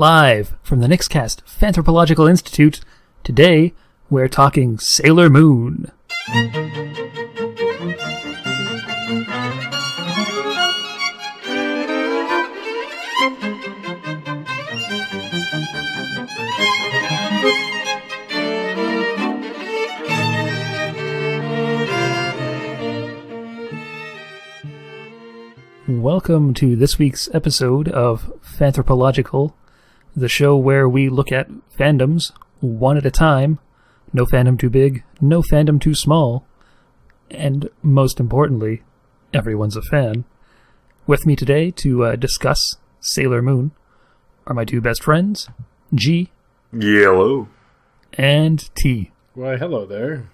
live from the Nixcast Anthropological Institute. Today, we're talking Sailor Moon. Welcome to this week's episode of Fanthropological, the show where we look at fandoms one at a time. No fandom too big, no fandom too small, and most importantly, everyone's a fan. With me today to uh, discuss Sailor Moon are my two best friends, G Yellow. and T. Why, hello there.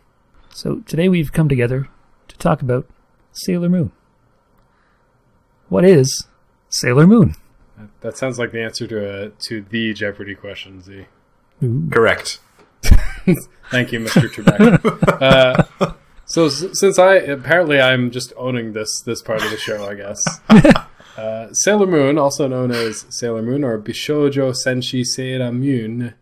So today we've come together to talk about Sailor Moon. What is Sailor Moon? That sounds like the answer to a, to the Jeopardy question, Z. Ooh. Correct. Thank you, Mr. Trebek. uh, so since I apparently I'm just owning this this part of the show, I guess. Uh, Sailor Moon, also known as Sailor Moon or Bishojo Senshi Sailor Moon,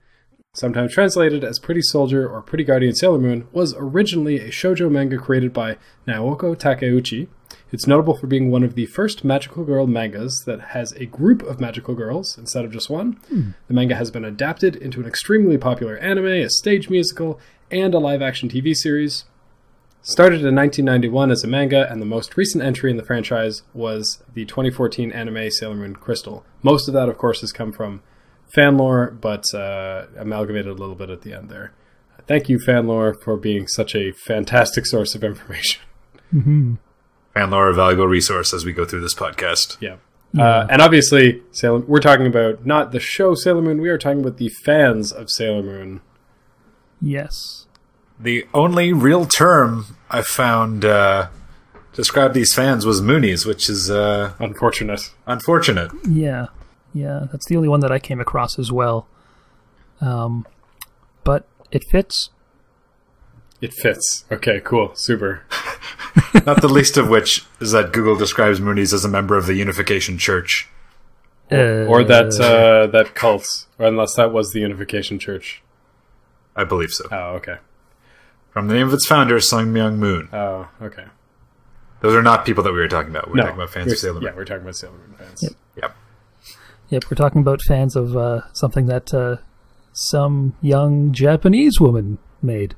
sometimes translated as Pretty Soldier or Pretty Guardian Sailor Moon, was originally a shojo manga created by Naoko Takeuchi. It's notable for being one of the first magical girl mangas that has a group of magical girls instead of just one. The manga has been adapted into an extremely popular anime, a stage musical, and a live action TV series. Started in 1991 as a manga, and the most recent entry in the franchise was the 2014 anime Sailor Moon Crystal. Most of that, of course, has come from fan lore, but uh, amalgamated a little bit at the end there. Thank you, fan lore, for being such a fantastic source of information. Fan lore, a valuable resource as we go through this podcast. Yeah. Uh, and obviously, Sailor, we're talking about not the show Sailor Moon, we are talking about the fans of Sailor Moon. Yes. The only real term I found uh, to describe these fans was Moonies, which is uh, Unfortunate. unfortunate. Yeah. Yeah, that's the only one that I came across as well. Um, but it fits. It fits. Okay, cool. Super. Not the least of which is that Google describes Moonies as a member of the Unification Church. Uh, Or that uh, that cult, or unless that was the Unification Church. I believe so. Oh, okay. From the name of its founder, Sun Myung Moon. Oh, okay. Those are not people that we were talking about. We're no, talking about fans of Sailor Moon. Yeah, we're talking about Sailor Moon fans. Yep. Yep. Yep, we're talking about fans of uh, something that uh, some young Japanese woman made.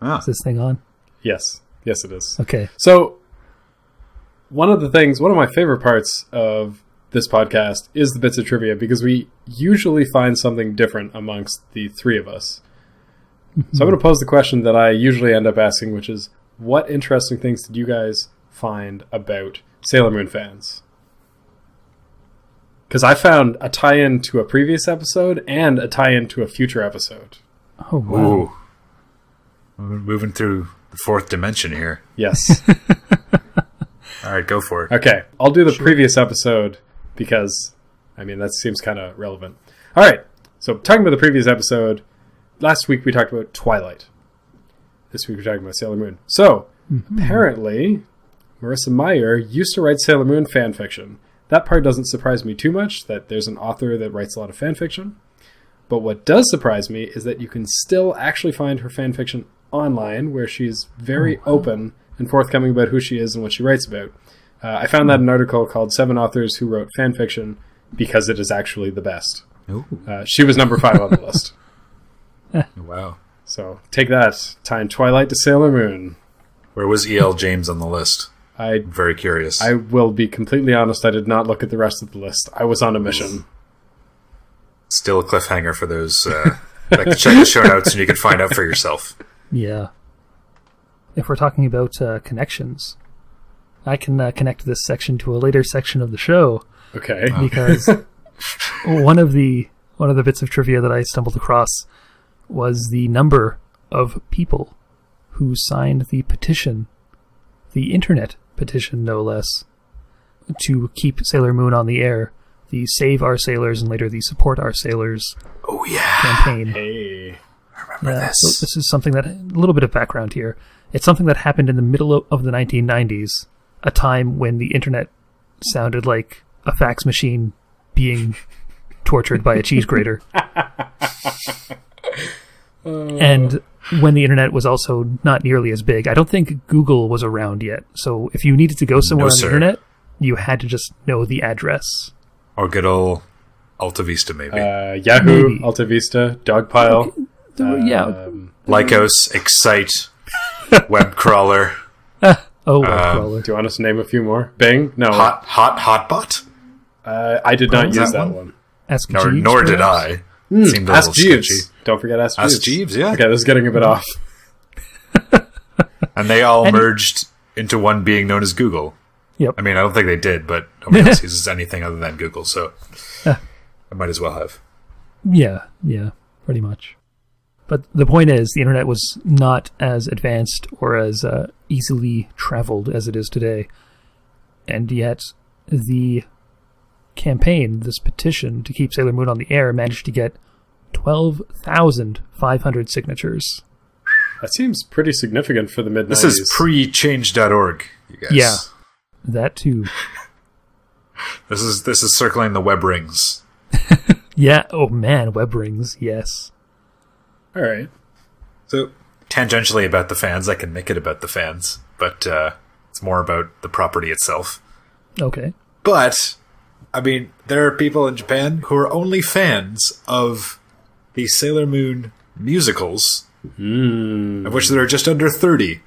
Ah, Is this thing on? Yes, yes, it is. Okay. So, one of the things, one of my favorite parts of this podcast is the bits of trivia because we usually find something different amongst the three of us. So, I'm going to pose the question that I usually end up asking, which is what interesting things did you guys find about Sailor Moon fans? Because I found a tie in to a previous episode and a tie in to a future episode. Oh, wow. Ooh. We're moving through the fourth dimension here. Yes. All right, go for it. Okay, I'll do the previous episode because, I mean, that seems kind of relevant. All right, so talking about the previous episode, last week we talked about Twilight. This week we're talking about Sailor Moon. So, mm-hmm. apparently, Marissa Meyer used to write Sailor Moon fan fiction. That part doesn't surprise me too much, that there's an author that writes a lot of fan fiction. But what does surprise me is that you can still actually find her fan fiction online, where she's very open and forthcoming about who she is and what she writes about. Uh, I found that in an article called Seven Authors Who Wrote Fan Fiction because it is actually the best. Uh, she was number five on the list. wow. So take that, tying Twilight to Sailor Moon. Where was E.L. James on the list? I I'm very curious. I will be completely honest, I did not look at the rest of the list. I was on a mission. Still a cliffhanger for those. Uh, like to check the show notes and you can find out for yourself. Yeah. If we're talking about uh, connections, I can uh, connect this section to a later section of the show Okay. because one of the one of the bits of trivia that I stumbled across was the number of people who signed the petition, the internet petition, no less, to keep Sailor Moon on the air. The Save Our Sailors and later the Support Our Sailors Oh yeah, campaign. Hey. Remember Yeah, this? so this is something that a little bit of background here. It's something that happened in the middle of, of the 1990s, a time when the internet sounded like a fax machine being tortured by a cheese grater. and when the internet was also not nearly as big, I don't think Google was around yet. So if you needed to go somewhere No, on the sir. internet, you had to just know the address. Or good old Alta Vista, maybe. Uh, Yahoo, Maybe. Alta Vista, Dogpile. There were- yeah. Um, Lycos, Excite, Web Crawler, Oh, web um, crawler. do you want us to name a few more? Bing? No. Hot Hot Hotbot. Uh, I did not was use that that one? one. Ask Nor, Jeeves, nor did? I. It seemed a Ask Jeeves. sketchy. Don't forget Ask Jeeves. Ask Jeeves, yeah. Okay, this is getting a bit off. And they all And- merged into one being known as Google. Yep. I mean, I don't think they did, but nobody else uses anything other than Google, so I might as well have. Yeah, yeah, pretty much. But the point is, the internet was not as advanced or as uh, easily traveled as it is today. And yet, the campaign, this petition to keep Sailor Moon on the air, managed to get 12,500 signatures. That seems pretty significant for the mid 90s. This is pre-change.org, you guys. Yeah. That too. This is this is circling the web rings. Yeah, oh man, web rings, yes. All right. So tangentially about the fans, I can make it about the fans, but uh, it's more about the property itself. Okay. But I mean, there are people in Japan who are only fans of the Sailor Moon musicals, of which there are just under thirty.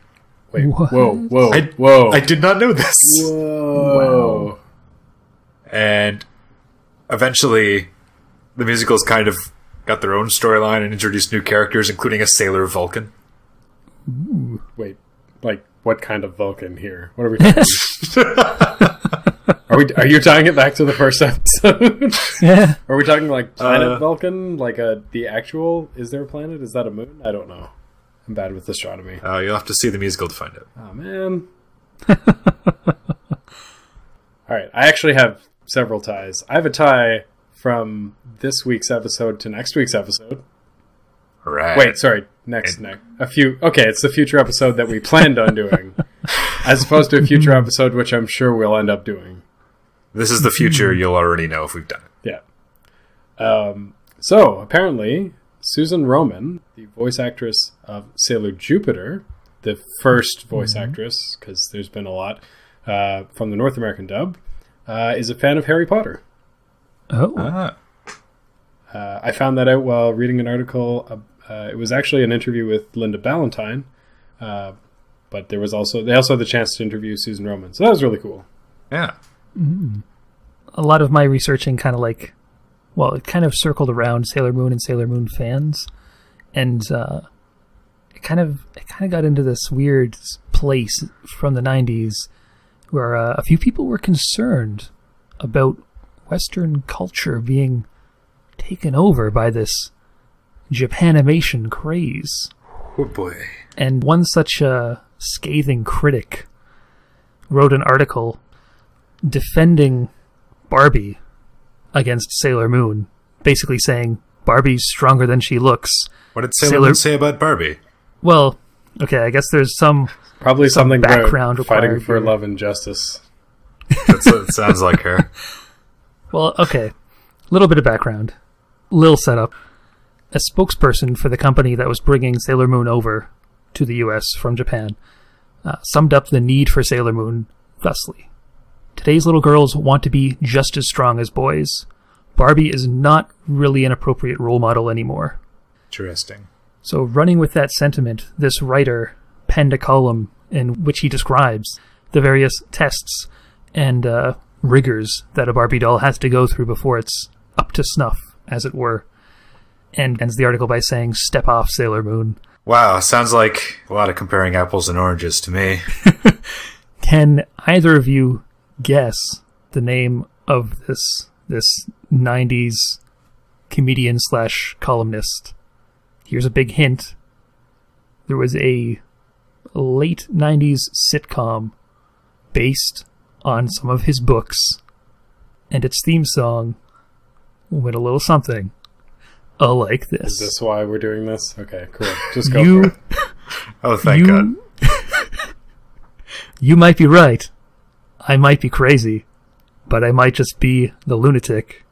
Wait. What? Whoa. Whoa. I- whoa. I did not know this. Whoa. And eventually, the musicals kind of got their own storyline and introduced new characters, including a Sailor Vulcan. Wait. Like, what kind of Vulcan here? What are we talking? are we? Are you tying it back to the first episode? Yeah. are we talking like planet Uh, Vulcan? Like a the actual? Is there a planet? Is that a moon? I don't know. I'm bad with astronomy. Uh, you'll have to see the musical to find out. Oh man. All right, I actually have several ties. I have a tie from this week's episode to next week's episode. Right. Wait, sorry, next next a few. Okay, it's the future episode that we planned on doing, as opposed to a future episode which I'm sure we'll end up doing. This is the future. You'll already know if we've done it. Yeah. Um, so apparently, Susan Roman, the voice actress of Sailor Jupiter, the first voice actress, because there's been a lot uh, from the North American dub, uh, is a fan of Harry Potter. Oh. Ah. Uh, I found that out while reading an article. Uh, uh, it was actually an interview with Linda Ballantyne, uh, but there was also they also had the chance to interview Susan Roman, so that was really cool. Yeah. a lot of my researching kind of like well it kind of circled around sailor moon and sailor moon fans and uh it kind of it kind of got into this weird place from the 90s where uh, a few people were concerned about western culture being taken over by this japanimation craze Oh boy. and one such uh, scathing critic wrote an article defending Barbie against Sailor Moon, basically saying Barbie's stronger than she looks. What did Sailor, Sailor- Moon say about Barbie? Well, okay, I guess there's some. Probably Some something background about fighting for here. love and justice. That's, it sounds like her. Well, okay, a little bit of background. Lil setup. A spokesperson for the company that was bringing Sailor Moon over to the U.S. from Japan uh, summed up the need for Sailor Moon thusly. Today's little girls want to be just as strong as boys. Barbie is not really an appropriate role model anymore. Interesting. So, running with that sentiment, this writer penned a column in which he describes the various tests and uh, rigors that a Barbie doll has to go through before it's up to snuff, as it were. And ends the article by saying, Step off, Sailor Moon. Wow, sounds like a lot of comparing apples and oranges to me. Can either of you guess the name of this this 90s comedian slash columnist? Here's a big hint. There was a late 90s sitcom based on some of his books, and its theme song went a little something uh, like this. Is this why we're doing this? Okay, cool. Just go you for it. Oh, thank God. you, you might be right. I might be crazy, but I might just be the lunatic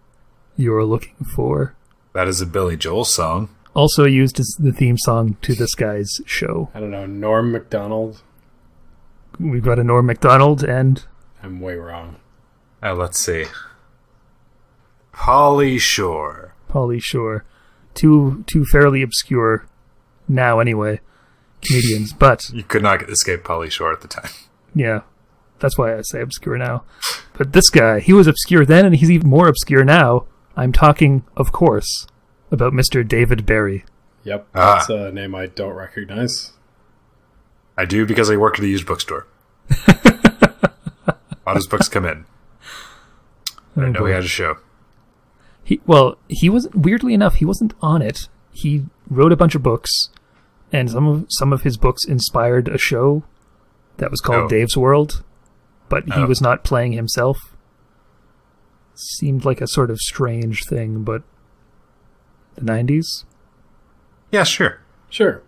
you're looking for. That is a Billy Joel song. Also used as the theme song to this guy's show. I don't know. Norm Macdonald. We've got a Norm MacDonald and I'm way wrong. Uh, let's see. Pauly Shore. Pauly Shore. Two two fairly obscure now anyway comedians, but You could not escape Pauly Shore at the time. yeah. That's why I say obscure now. But this guy, he was obscure then and he's even more obscure now. I'm talking, of course, about Mr. David Barry. Yep, Ah. that's a name I don't recognize. I do because I work at a used bookstore. All his books come in. Oh, I know he had a show. He well, he wasn't weirdly enough, he wasn't on it. He wrote a bunch of books, and some of some of his books inspired a show that was called Oh. Dave's World, but he Oh. was not playing himself. Seemed like a sort of strange thing, but the nineties? Yeah, sure. Sure.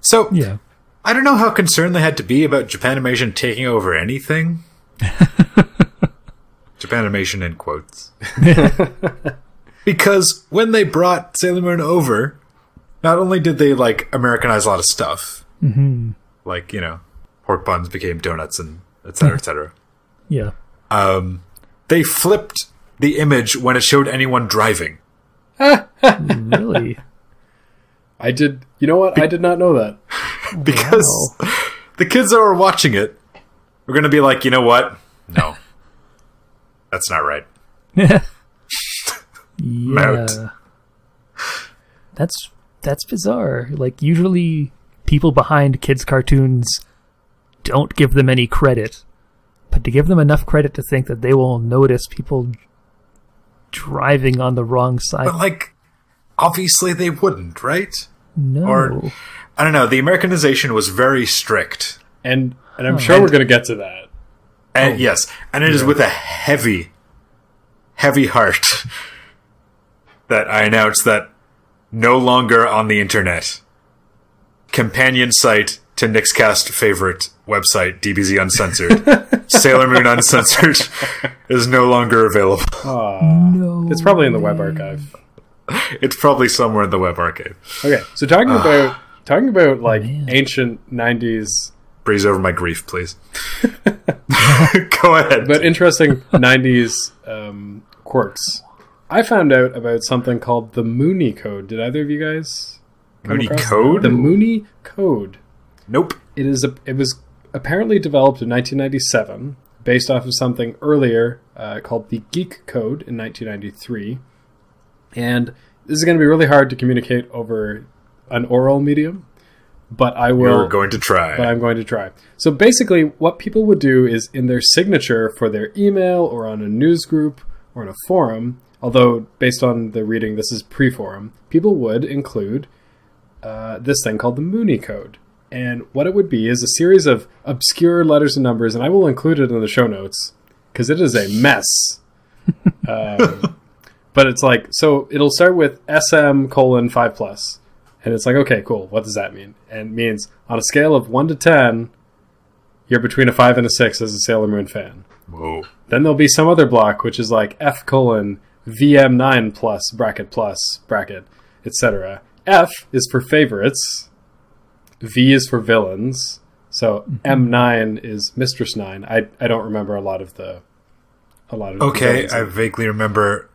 So Yeah. I don't know how concerned they had to be about Japanimation taking over anything. Japanimation in quotes. because when they brought Sailor Moon over, not only did they like Americanize a lot of stuff, hmm like you know, pork buns became donuts and etc. cetera, et cetera. Yeah. Um, they flipped the image when it showed anyone driving. really? I did. You know what? I did not know that. because the kids that were watching it were going to be like, you know what? No, that's not right. yeah. Mount. That's that's bizarre. Like usually people behind kids cartoons don't give them any credit. But to give them enough credit to think that they will notice people driving on the wrong side. But like, obviously they wouldn't, right? no. or- I don't know. The Americanization was very strict, And and I'm oh. sure we're going to get to that. and oh. yes, and it is with a heavy, heavy heart that I announce that no longer on the internet. Companion site to Nixcast favorite website, DBZ Uncensored, Sailor Moon Uncensored, is no longer available. no. It's probably in the web archive. It's probably somewhere in the web archive. Okay, so talking ah. about talking about like Man. ancient '90s, Breeze over my grief, please. Go ahead. but interesting '90s um, quirks. I found out about something called the Moonie Code. Did either of you guys? Moonie across that? Code? The Moonie Code. nope. It is a, it was apparently developed in 1997, based off of something earlier uh, called the Geek Code in 1993. And this is going to be really hard to communicate over an oral medium, but I will. We're going to try. but I'm going to try. So basically, what people would do is in their signature for their email or on a news group or in a forum, although based on the reading, this is pre forum, people would include uh, this thing called the Moonie Code. And what it would be is a series of obscure letters and numbers, and I will include it in the show notes because it is a mess. um, but it's like, so it'll start with SM colon 5 plus. And it's like, okay, cool. What does that mean? And it means on a scale of 1 to 10, you're between a 5 and a 6 as a Sailor Moon fan. Whoa. Then there'll be some other block, which is like F colon VM9 plus bracket plus bracket, etc. F is for favorites. V is for villains. So M9 is Mistress 9. I, I don't remember a lot of the a lot of Okay, villains. I vaguely remember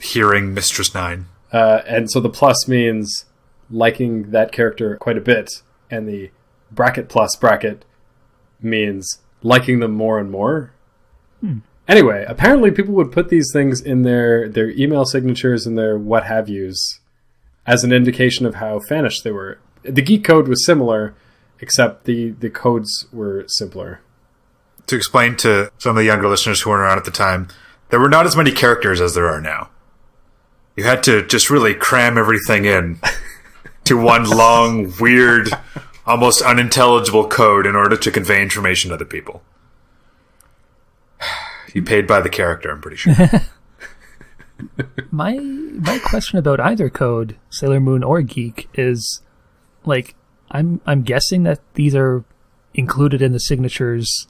hearing Mistress Nine. Uh, and so the plus means liking that character quite a bit, and the bracket plus bracket means liking them more and more. Hmm. Anyway, apparently people would put these things in their their email signatures and their what have yous as an indication of how fanish they were. The geek code was similar, except the the codes were simpler. To explain to some of the younger listeners who weren't around at the time, there were not as many characters as there are now. You had to just really cram everything in to one long, weird, almost unintelligible code in order to convey information to other people. You paid by the character, I'm pretty sure. My my question about either code, Sailor Moon or Geek, is like I'm I'm guessing that these are included in the signatures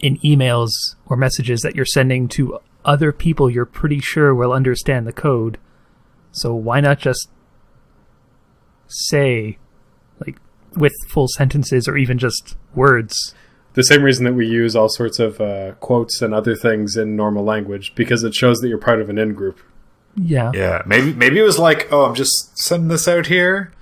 in emails or messages that you're sending to other people you're pretty sure will understand the code. So why not just say, like, with full sentences or even just words? The same reason that we use all sorts of uh, quotes and other things in normal language because it shows that you're part of an in group. Yeah. Yeah, maybe maybe it was like, oh, I'm just sending this out here.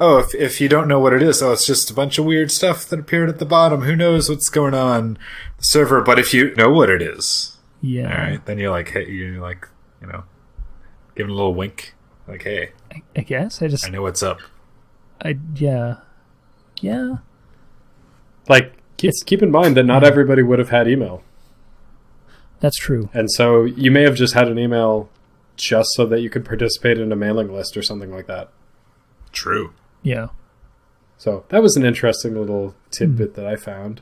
Oh, if if you don't know what it is, oh, it's just a bunch of weird stuff that appeared at the bottom. Who knows what's going on the server? But if you know what it is, Yeah. all right, then you're like, hey, you're like, you know, give giving a little wink, like, hey, I, I guess I just I know what's up. I yeah. Yeah. Like, keep, keep in mind that not everybody would have had email. That's true. And so you may have just had an email just so that you could participate in a mailing list or something like that. True. Yeah. So that was an interesting little tidbit that I found.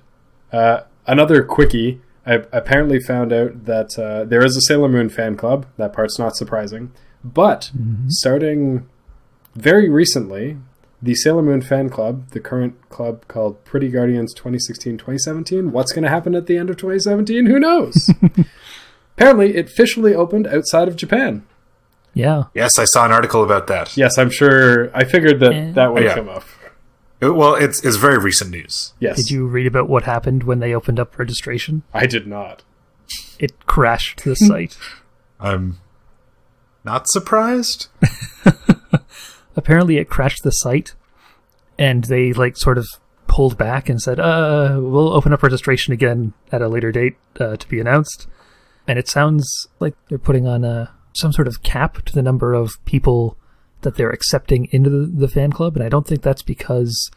Uh, another quickie. I apparently found out that uh, there is a Sailor Moon fan club. That part's not surprising. But starting very recently, the Sailor Moon fan club, the current club called Pretty Guardians 2016 2017, what's going to happen at the end of 2017? Who knows? apparently, it officially opened outside of Japan. Yeah. Yes, I saw an article about that. Yes, I'm sure. I figured that Eh. that would Yeah. come up. It- well, it's it's very recent news. Yes. Did you read about what happened when they opened up registration? I did not. It crashed the site. I'm not surprised. Apparently, it crashed the site, and they like sort of pulled back and said, "Uh, we'll open up registration again at a later date uh, to be announced." And it sounds like they're putting on a some sort of cap to the number of people that they're accepting into the, the fan club, and I don't think that's because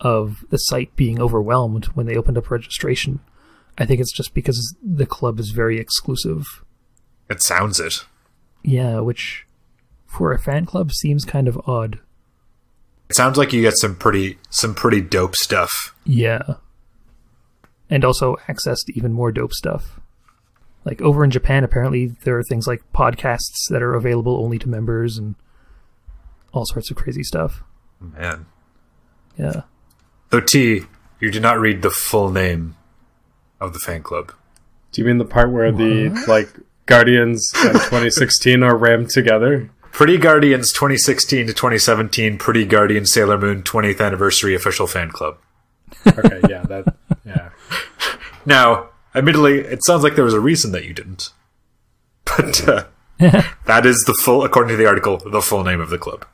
of the site being overwhelmed when they opened up registration. I think it's just because the club is very exclusive. It sounds it. Yeah, which for a fan club seems kind of odd. It sounds like you get some pretty some pretty dope stuff. Yeah. And also access to even more dope stuff. Like over in Japan, apparently there are things like podcasts that are available only to members and all sorts of crazy stuff. Man. Yeah. So T, you did not read the full name of the fan club. Do you mean the part where the like Guardians and 2016 are rammed together? Pretty Guardians 2016 to 2017 Pretty Guardian Sailor Moon 20th anniversary official fan club. Okay, yeah, that yeah. Now, admittedly, it sounds like there was a reason that you didn't. But uh, that is the full, according to the article, the full name of the club.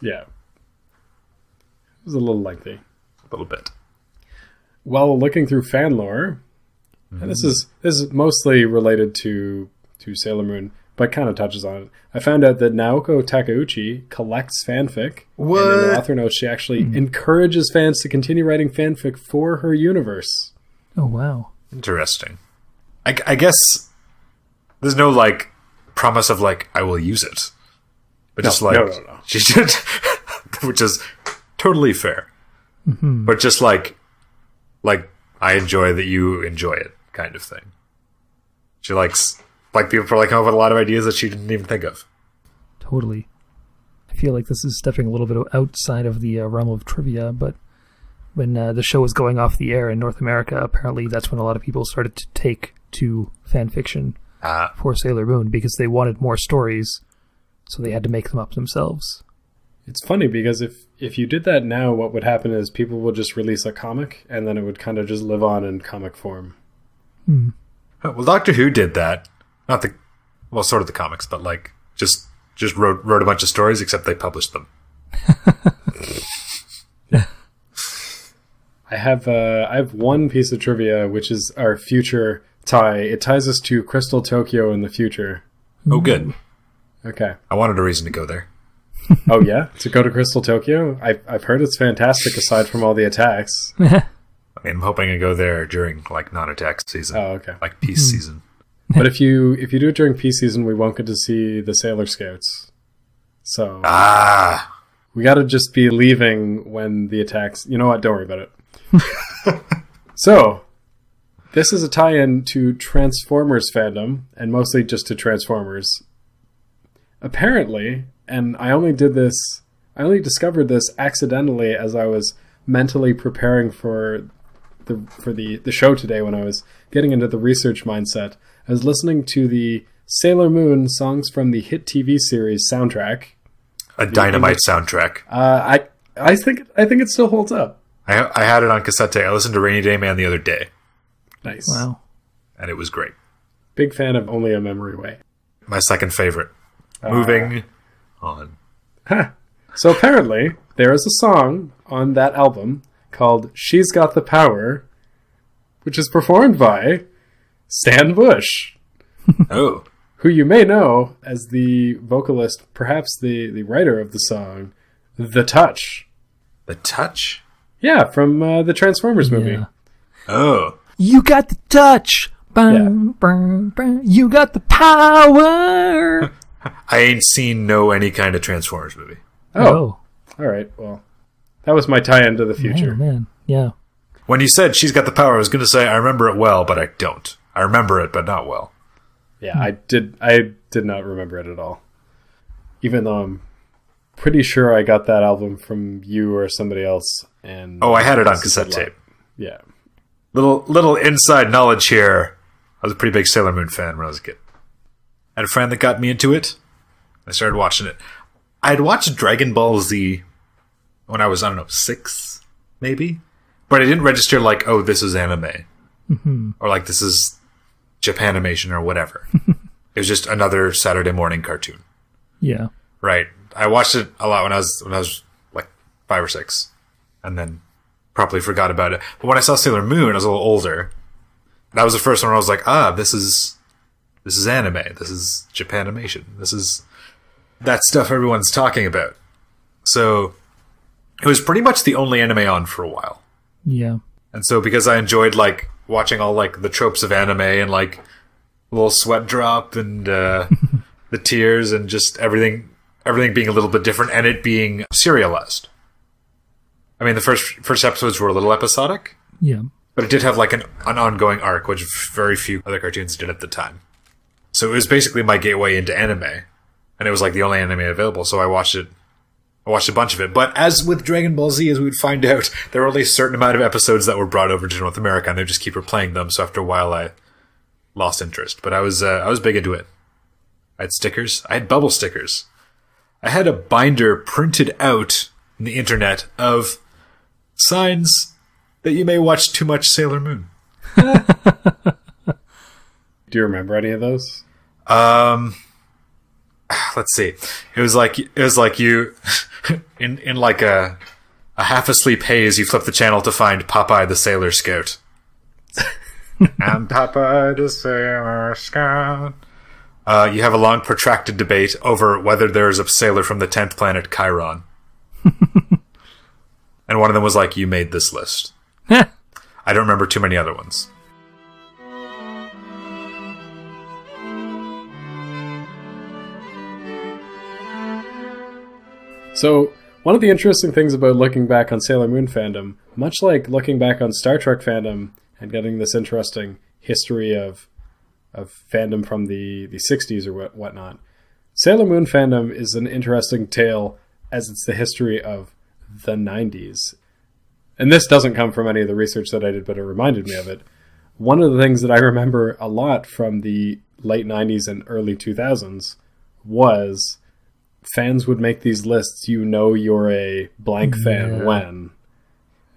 Yeah. It was a little lengthy. A little bit. While looking through fan lore, and this is this is mostly related to to Sailor Moon, but kind of touches on it. I found out that Naoko Takeuchi collects fanfic. And in her author notes, she actually encourages fans to continue writing fanfic for her universe. Oh wow. Interesting. I, I guess there's no like promise of like I will use it, but just like no, no, no. she should, which is totally fair. Mm-hmm. But just like, like I enjoy that you enjoy it, kind of thing. She likes like people probably come up with a lot of ideas that she didn't even think of. Totally. I feel like this is stepping a little bit outside of the uh, realm of trivia, but when uh, the show was going off the air in North America, apparently that's when a lot of people started to take to fan fiction Ah, for Sailor Moon because they wanted more stories, so they had to make them up themselves. It's funny because if if you did that now, what would happen is people would just release a comic, and then it would kind of just live on in comic form. well, Doctor Who did that. Not the, well, sort of the comics, but like just just wrote wrote a bunch of stories, except they published them. I have uh, I have one piece of trivia, which is our future tie. It ties us to Crystal Tokyo in the future. Oh, good. Okay. I wanted a reason to go there. Oh yeah, to go to Crystal Tokyo. I've I've heard it's fantastic. Aside from all the attacks. I mean, I'm hoping to go there during like non-attack season, Oh okay. like peace season. But if you if you do it during peace season, we won't get to see the Sailor Scouts. So Ah, we got to just be leaving when the attacks. You know what? Don't worry about it. so this is a tie-in to Transformers fandom, and mostly just to Transformers. Apparently, and I only did this. I only discovered this accidentally as I was mentally preparing for the for the the show today when I was getting into the research mindset. I was listening to the Sailor Moon songs from the hit TV series soundtrack. A dynamite soundtrack. Uh, I I think I think it still holds up. I, I had it on cassette. I listened to Rainy Day Man the other day, Nice. Wow. and it was great. Big fan of Only a Memory Away. My second favorite. Moving on. So apparently, there is a song on that album called "She's Got the Power," which is performed by Stan Bush, Oh, who you may know as the vocalist, perhaps the the writer of the song "The Touch." the touch. Yeah, from uh, the Transformers movie. Yeah. Oh, You got the touch. Bum, bum, bum. You got the power. I ain't seen no any kind of Transformers movie. Oh, all right. Well, that was my tie-in to the future. man, man. Yeah. When you said she's got the power, I was going to say I remember it well, but I don't. I remember it, but not well. Yeah, I did. I did not remember it at all, even though I'm pretty sure I got that album from you or somebody else. And Oh, I had it on This is cassette lot. tape. Yeah, Little little inside knowledge here. I was a pretty big Sailor Moon fan when I was a kid. I had a friend that got me into it. I started watching it. I had watched Dragon Ball Z when I was I don't know six maybe, but I didn't register like oh this is anime mm-hmm. or like this is Japanimation or whatever. it was just another Saturday morning cartoon. Yeah. Right. I watched it a lot when I was when I was like five or six, and then probably forgot about it. But when I saw Sailor Moon, I was a little older. That was the first one where I was like, ah, this is this is anime. This is Japanimation. This is that stuff everyone's talking about. So it was pretty much the only anime on for a while. Yeah. And so because I enjoyed like watching all like the tropes of anime and like a little sweat drop and uh, the tears and just everything everything being a little bit different and it being serialized. I mean the first first episodes were a little episodic, Yeah. but it did have like an, an ongoing arc, which very few other cartoons did at the time. So it was basically my gateway into anime, and it was like the only anime available. So I watched it. I watched a bunch of it. But as with Dragon Ball Z, as we would find out, there were only a certain amount of episodes that were brought over to North America, and they just keep replaying them. So after a while, I lost interest. But I was uh, I was big into it. I had stickers. I had bubble stickers. I had a binder printed out on the internet of signs that you may watch too much Sailor Moon. do you remember any of those? Um, let's see. It was like it was like you in in like a a half asleep haze. You flip the channel to find Popeye the Sailor Scout. I'm Popeye the Sailor Scout. Uh, you have a long, protracted debate over whether there is a sailor from the tenth planet Chiron, and one of them was like, "You made this list." I don't remember too many other ones. So one of the interesting things about looking back on Sailor Moon fandom, much like looking back on Star Trek fandom and getting this interesting history of of fandom from the the '60s or what whatnot, Sailor Moon fandom is an interesting tale as it's the history of the '90s. And this doesn't come from any of the research that I did, but it reminded me of it. One of the things that I remember a lot from the late '90s and early 2000s was fans would make these lists. You know, you're a blank fan Yeah. when,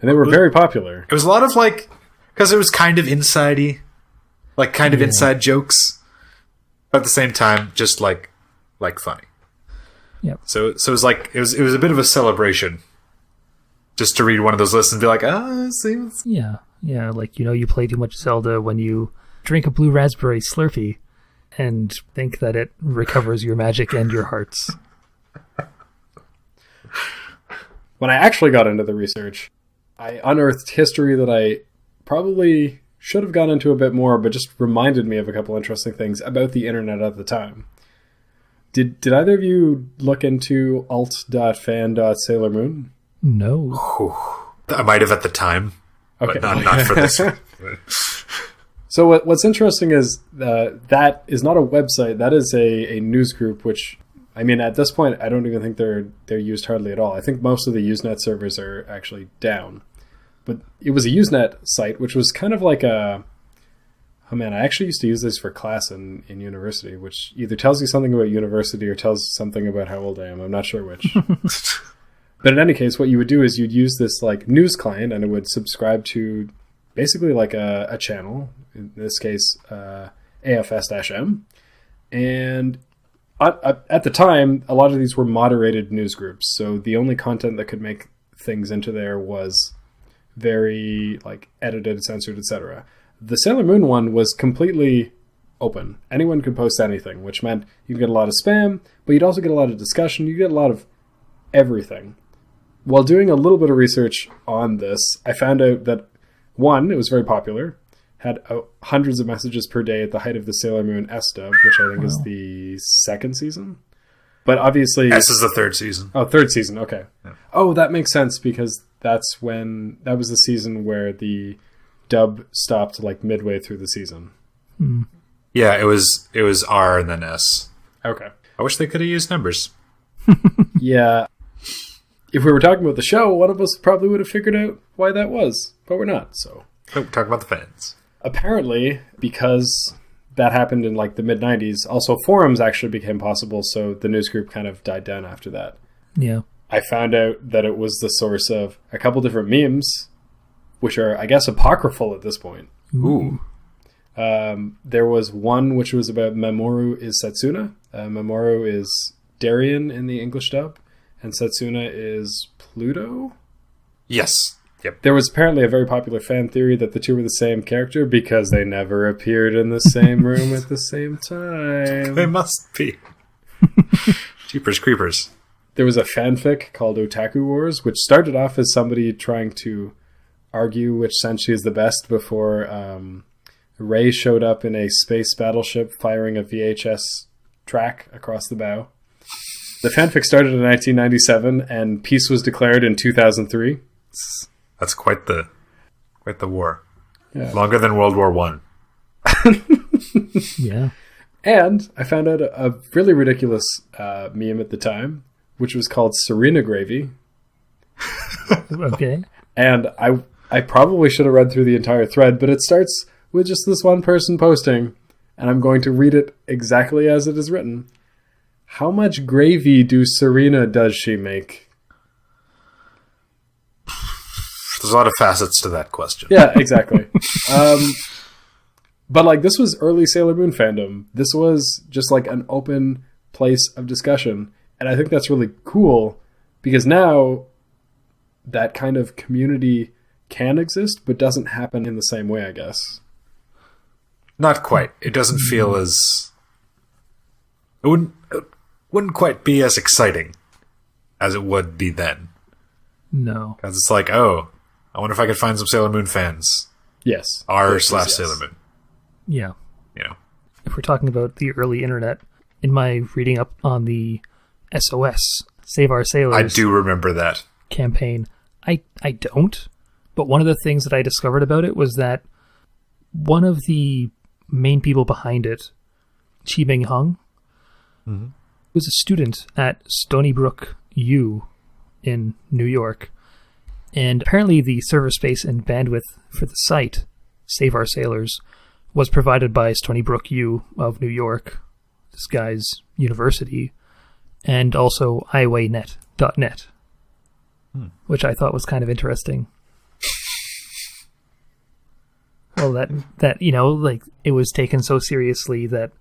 and they were very popular. It was a lot of like because it was kind of insidey, like kind of inside jokes, but at the same time, just like like funny. Yep. So so it was like it was it was a bit of a celebration, just to read one of those lists and be like, ah, see, it's- Yeah. Yeah. Like, you know, you play too much Zelda when you drink a blue raspberry Slurpee and think that it recovers your magic and your hearts. When I actually got into the research, I unearthed history that I probably should have gone into a bit more, but just reminded me of a couple interesting things about the internet at the time. Did did either of you look into alt.fan.sailor moon? No. I might have at the time, Okay. but not not for this. So what, what's interesting is uh, that is not a website. That is a, a news group. Which I mean, at this point, I don't even think they're they're used hardly at all. I think most of the Usenet servers are actually down. But it was a Usenet site, which was kind of like a Oh man, I actually used to use this for class in, in university, which either tells you something about university or tells something about how old I am. I'm not sure which. but in any case, what you would do is you'd use this like news client and it would subscribe to basically like a, a channel, in this case, uh, AFS-M. And at, the time, a lot of these were moderated news groups. So the only content that could make things into there was very like edited, censored, etc. The Sailor Moon one was completely open. Anyone could post anything, which meant you'd get a lot of spam, but you'd also get a lot of discussion. You get a lot of everything. While doing a little bit of research on this, I found out that one, it was very popular, had uh, hundreds of messages per day at the height of the Sailor Moon S dub, which I think wow. is the second season. But obviously, S is the third season. Oh, third season. Okay. Yeah. Oh, that makes sense because that's when that was the season where the dub stopped like midway through the season. Hmm. Yeah, it was it was R and then S. Okay. I wish they could have used numbers. yeah. If we were talking about the show, one of us probably would have figured out why that was, but we're not. So. Oh, talk about the fans. Apparently, because that happened in like the mid 90s, also forums actually became possible, so the news group kind of died down after that. Yeah. I found out that it was the source of a couple different memes, which are, I guess, apocryphal at this point. Ooh. Um, there was one which was about Mamoru is Setsuna. Uh, Mamoru is Darien in the English dub, and Setsuna is Pluto. Yes. Yep. There was apparently a very popular fan theory that the two were the same character because they never appeared in the same room at the same time. They must be. Jeepers creepers. There was a fanfic called Otaku Wars, which started off as somebody trying to argue which senshi is the best before um, Rei showed up in a space battleship firing a VHS track across the bow. The fanfic started in 1997 and peace was declared in 2003. That's quite the quite the war. Yeah. Longer than World War One. yeah. And I found out a, a really ridiculous uh, meme at the time, which was called Serena Gravy. okay. And I I probably should have read through the entire thread, but it starts with just this one person posting, and I'm going to read it exactly as it is written. How much gravy do Serena does she make? There's a lot of facets to that question. Yeah, exactly. um, but like this was early Sailor Moon fandom. This was just like an open place of discussion, and I think that's really cool because now that kind of community can exist, but doesn't happen in the same way. I guess. Not quite. It doesn't feel as. It wouldn't. It wouldn't quite be as exciting as it would be then. No, because it's like, oh, I wonder if I could find some Sailor Moon fans. Yes. R yes, slash yes. Sailor Moon. Yeah. You know. If we're talking about the early internet, in my reading up on the SOS Save Our Sailors, I do remember that campaign. I I don't, but one of the things that I discovered about it was that one of the main people behind it, Chi Ming Hung, mm-hmm. was a student at Stony Brook U in New York and apparently, the server space and bandwidth for the site, Save Our Sailors, was provided by Stony Brook U of New York, this guy's university, and also iWayNet.net, hmm. which I thought was kind of interesting. well, that that you know, like it was taken so seriously that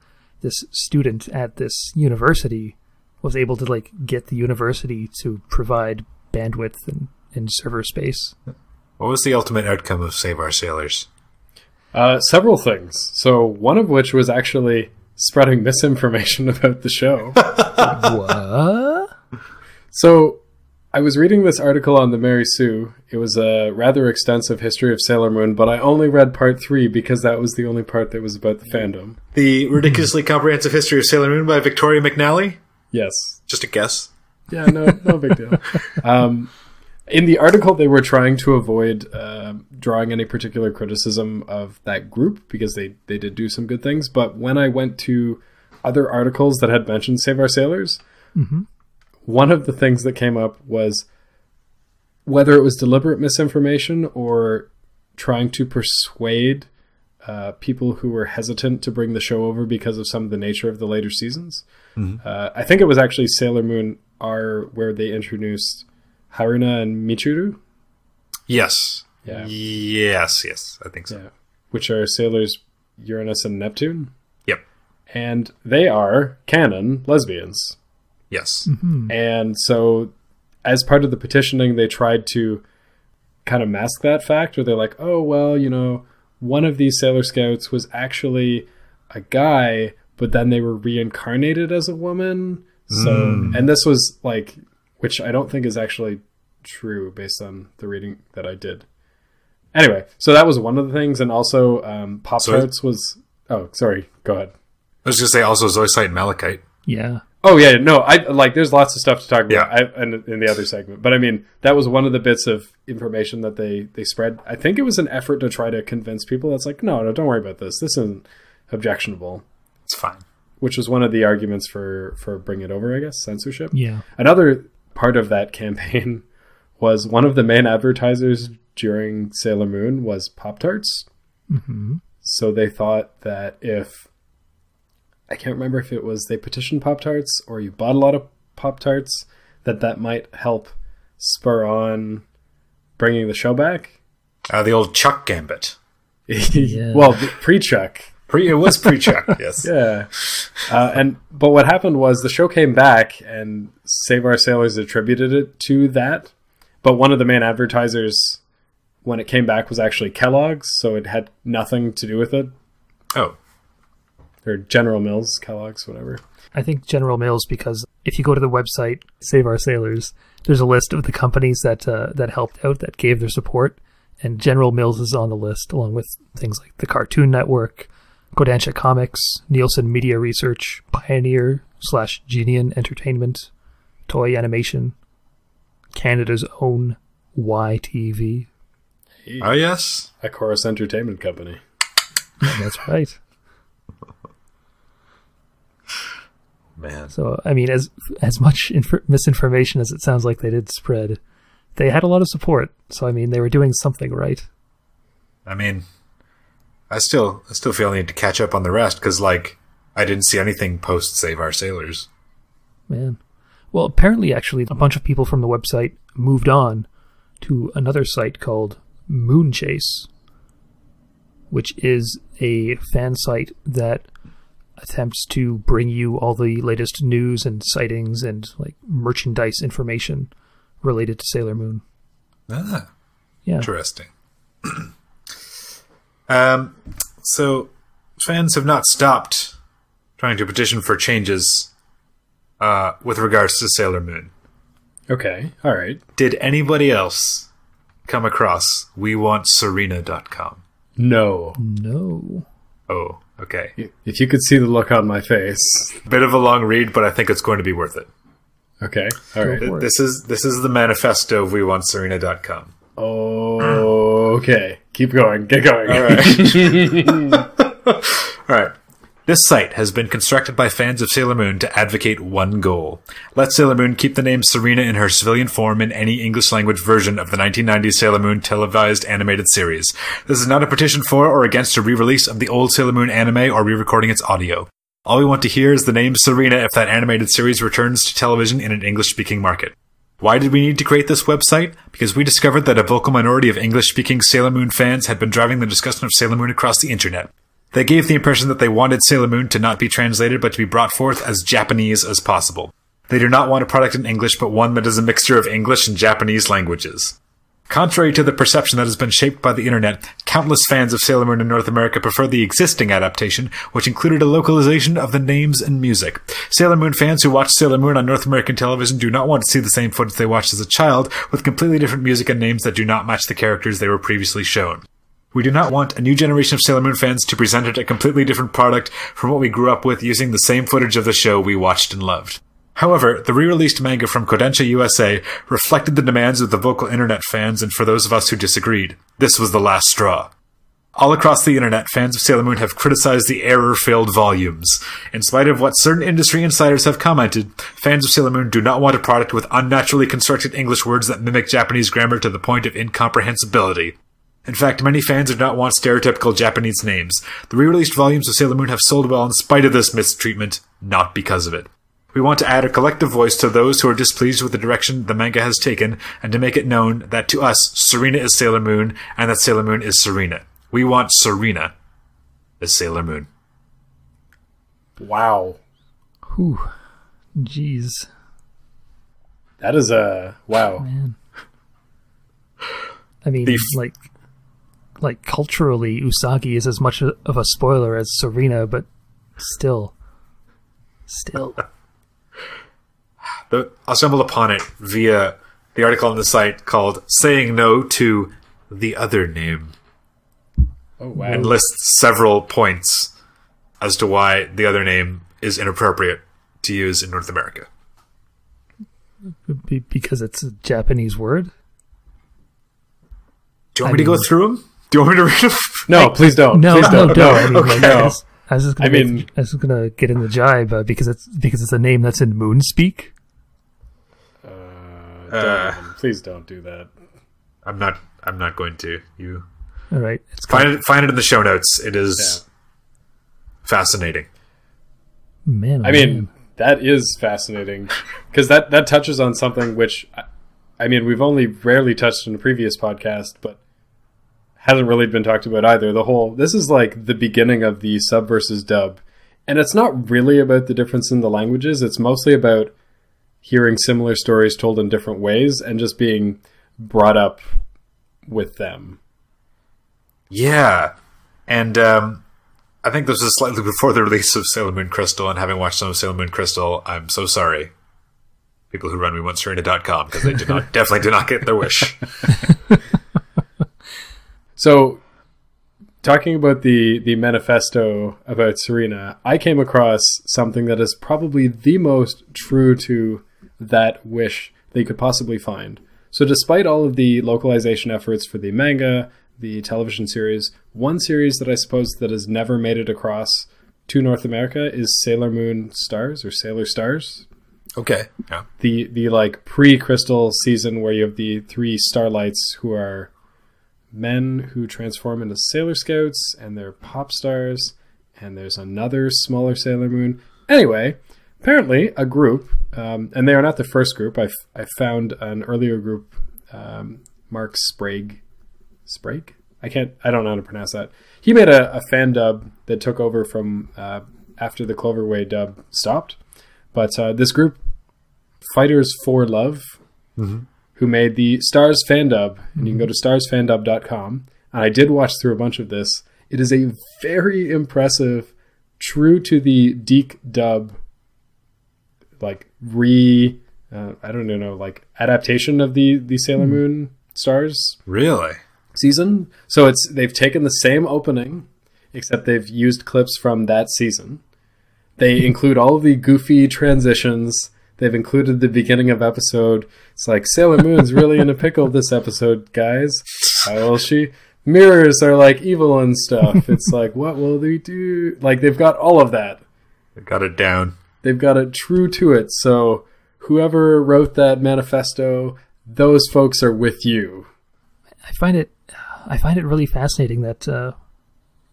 this student at this university was able to like get the university to provide bandwidth and in server space. What was the ultimate outcome of Save Our Sailors? Uh, several things. So one of which was actually spreading misinformation about the show. what? So I was reading this article on the Mary Sue. It was a rather extensive history of Sailor Moon, but I only read part three because that was the only part that was about the fandom. The ridiculously comprehensive history of Sailor Moon by Victoria McNally. Yes. Just a guess. Yeah, no, no big deal. Um, in the article, they were trying to avoid uh, drawing any particular criticism of that group because they, they did do some good things. But when I went to other articles that had mentioned Save Our Sailors, mm-hmm. one of the things that came up was whether it was deliberate misinformation or trying to persuade uh, people who were hesitant to bring the show over because of some of the nature of the later seasons. Uh, I think it was actually Sailor Moon R where they introduced Haruka and Michiru, Yes. Yeah. Yes, yes, I think so. yeah, which are sailors Uranus and Neptune, Yep. and they are canon lesbians. Yes. Mm-hmm. And so, as part of the petitioning, they tried to kind of mask that fact, where they're like, oh, well, you know, one of these Sailor Scouts was actually a guy, but then they were reincarnated as a woman. So, mm. and this was like, which I don't think is actually true based on the reading that I did. Anyway, so that was one of the things. And also, um, Pop So- was, oh, sorry, go ahead. I was going to say also Zoisite and Malachite. Yeah. Oh yeah, no, I like. There's lots of stuff to talk about. Yeah. I, in, in the other segment, but I mean, that was one of the bits of information that they they spread. I think it was an effort to try to convince people. That's like, no, no, don't worry about this. This isn't objectionable. It's fine. Which was one of the arguments for for bring it over. I guess censorship. Yeah. Another part of that campaign was one of the main advertisers during Sailor Moon was Pop Tarts. hmm So they thought that if I can't remember if it was they petitioned Pop Tarts or you bought a lot of Pop Tarts, that that might help spur on bringing the show back. Uh, the old Chuck Gambit. well, pre-Chuck, Pre, it was pre Chuck, yes. yeah. Uh, and but what happened was the show came back and Save Our Sailors attributed it to that. But one of the main advertisers when it came back was actually Kellogg's, so it had nothing to do with it. Oh, Or General Mills, Kellogg's, whatever. I think General Mills because if you go to the website Save Our Sailors, there's a list of the companies that uh, that helped out that gave their support, and General Mills is on the list along with things like the Cartoon Network, Kodansha Comics, Nielsen Media Research, Pioneer slash Geneon Entertainment, Toei Animation, Canada's own YTV. oh yes. A Corus Entertainment Company. That's right. Man. So I mean, as as much inf- misinformation as it sounds like they did spread, they had a lot of support. So I mean, they were doing something right. I mean, I still, I still feel I need to catch up on the rest because, like, I didn't see anything post Save Our Sailors. Man. Well, apparently, actually, a bunch of people from the website moved on to another site called Moonchase, which is a fan site that attempts to bring you all the latest news and sightings and like merchandise information related to Sailor Moon. Ah, Yeah. interesting. um, so fans have not stopped trying to petition for changes uh, with regards to Sailor Moon. Okay, all right. Did anybody else come across we want WeWantSerena.com? No. No. Oh, okay. If you could see the look on my face. Bit of a long read, but I think it's going to be worth it. Okay, all right. This is this is the manifesto of we WeWantSerena.com. Oh, Oh, okay. Keep going. Get going. All right. All right. This site has been constructed by fans of Sailor Moon to advocate one goal. Let Sailor Moon keep the name Serena in her civilian form in any English language version of the 1990s Sailor Moon televised animated series. This is not a petition for or against a re-release of the old Sailor Moon anime or re-recording its audio. All we want to hear is the name Serena if that animated series returns to television in an English-speaking market. Why did we need to create this website? Because we discovered that a vocal minority of English speaking Sailor Moon fans had been driving the discussion of Sailor Moon across the internet. They gave the impression that they wanted Sailor Moon to not be translated but to be brought forth as Japanese as possible. They do not want a product in English but one that is a mixture of English and Japanese languages. Contrary to the perception that has been shaped by the internet, countless fans of Sailor Moon in North America prefer the existing adaptation, which included a localization of the names and music. Sailor Moon fans who watch Sailor Moon on North American television do not want to see the same footage they watched as a child, with completely different music and names that do not match the characters they were previously shown. We do not want a new generation of Sailor Moon fans to present it a completely different product from what we grew up with using the same footage of the show we watched and loved. However, the re-released manga from Kodansha USA reflected the demands of the vocal internet fans and for those of us who disagreed. This was the last straw. All across the internet, fans of Sailor Moon have criticized the error-filled volumes. In spite of what certain industry insiders have commented, fans of Sailor Moon do not want a product with unnaturally constructed English words that mimic Japanese grammar to the point of incomprehensibility. In fact, many fans do not want stereotypical Japanese names. The re-released volumes of Sailor Moon have sold well in spite of this mistreatment, not because of it. We want to add a collective voice to those who are displeased with the direction the manga has taken, and to make it known that to us, Serena is Sailor Moon, and that Sailor Moon is Serena. We want Serena as Sailor Moon. Wow. Whew. Jeez. That is a wow. Man. I mean, f- like, like culturally, Usagi is as much of a spoiler as Serena, but still, still. The, I'll upon it via the article on the site called Saying No to the Other Name Oh wow. and lists several points as to why the other name is inappropriate to use in North America. Be- because it's a Japanese word. Do you want I me to go through them? Do you want me to read them? no, please don't. No, please no, don't. no. I mean, okay, like. I, was, just gonna I make- mean- I was just gonna get in the jibe uh, because it's because it's a name that's in Moonspeak. Uh, don't please don't do that. I'm not. I'm not going to. You All right, it's find it. Find it in the show notes. It is fascinating. man. oh I mean, man. that is fascinating because that that touches on something which, I, I mean, we've only rarely touched in a previous podcast, but hasn't really been talked about either. The whole this is like the beginning of the sub versus dub, and it's not really about the difference in the languages. It's mostly about hearing similar stories told in different ways and just being brought up with them. Yeah, and um, I think this was slightly before the release of Sailor Moon Crystal. And having watched some of Sailor Moon Crystal, I'm so sorry, people who run WeWantSerena.com because they did not definitely did not get their wish. So, talking about the the manifesto about Serena, I came across something that is probably the most true to that wish they could possibly find. So, despite all of the localization efforts for the manga, the television series, one series that I suppose that has never made it across to North America is Sailor Moon Stars or Sailor Stars Okay. Yeah. the the like pre crystal season where you have the three starlights who are men who transform into sailor scouts and they're pop stars and there's another smaller sailor moon anyway apparently a group um, and they are not the first group. I, f- I found an earlier group um, mark sprague. Sprague? I can't i don't know how to pronounce that. He made a, a fan dub that took over from uh, after the cloverway dub stopped. But uh, this group Fighters for Love, who made the Stars fan dub, and you can go to starsfandub.com. And I did watch through a bunch of this. It is a very impressive, true to the DiC dub, like re, uh, I don't know, like adaptation of the the Sailor Moon Stars Really? season. So it's they've taken the same opening, except they've used clips from that season. They include all of the goofy transitions. They've included the beginning of episode. It's like Sailor Moon's really in a pickle this episode, guys. How will she? Mirrors are like evil and stuff. It's like, what will they do? Like they've got all of that. I got it down. They've got it true to it. So whoever wrote that manifesto, those folks are with you. I find it I find it really fascinating that uh,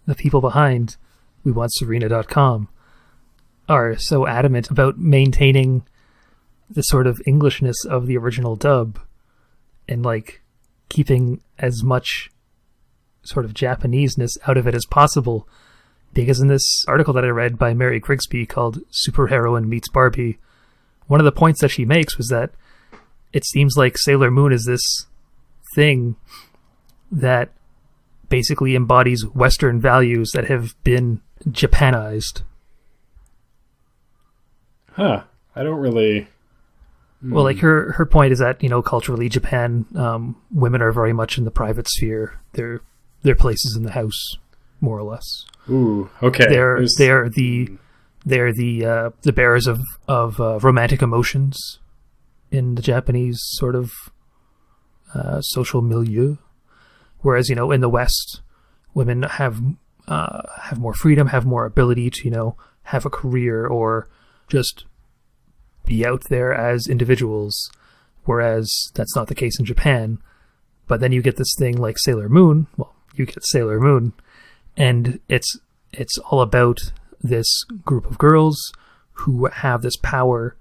the people behind we want serena.com are so adamant about maintaining the sort of englishness of the original dub and like keeping as much sort of japaneseness out of it as possible because in this article that I read by Mary Grigsby called Superheroine Meets Barbie one of the points that she makes was that it seems like Sailor Moon is this thing that basically embodies Western values that have been Japanized. Huh. I don't really. Well, like her her point is that you know culturally Japan um, women are very much in the private sphere. Their their places in the house, more or less. Ooh, okay. They're There's- they're the they're the uh, the bearers of of uh, romantic emotions in the Japanese sort of uh, social milieu. Whereas you know in the West, women have uh, have more freedom, have more ability to you know have a career or just be out there as individuals. Whereas that's not the case in Japan. But then you get this thing like Sailor Moon. Well, you get Sailor Moon, and it's it's all about this group of girls who have this power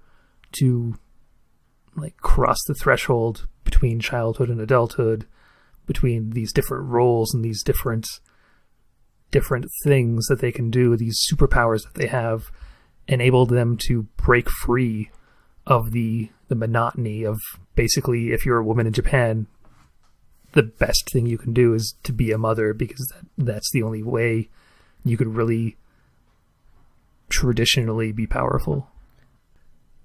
to like cross the threshold between childhood and adulthood, between these different roles and these different different things that they can do, these superpowers that they have, enable them to break free of the the monotony of basically if you're a woman in Japan, the best thing you can do is to be a mother because that, that's the only way you could really traditionally be powerful.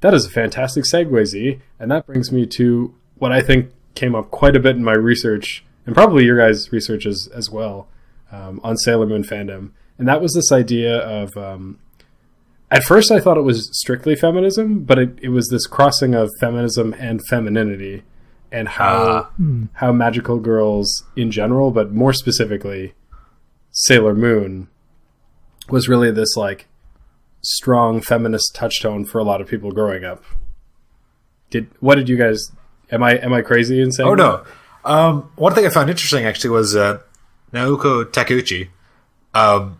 That is a fantastic segue, Z, and that brings me to what I think came up quite a bit in my research, and probably your guys' research as, as well, um, on Sailor Moon fandom. And that was this idea of. Um, at first, I thought it was strictly feminism, but it, it was this crossing of feminism and femininity, and how how magical girls in general, but more specifically, Sailor Moon, was really this like strong feminist touchstone for a lot of people growing up. Did what did you guys? Am I am I crazy in saying? Oh that? no. Um, one thing I found interesting actually was uh, Naoko Takeuchi um,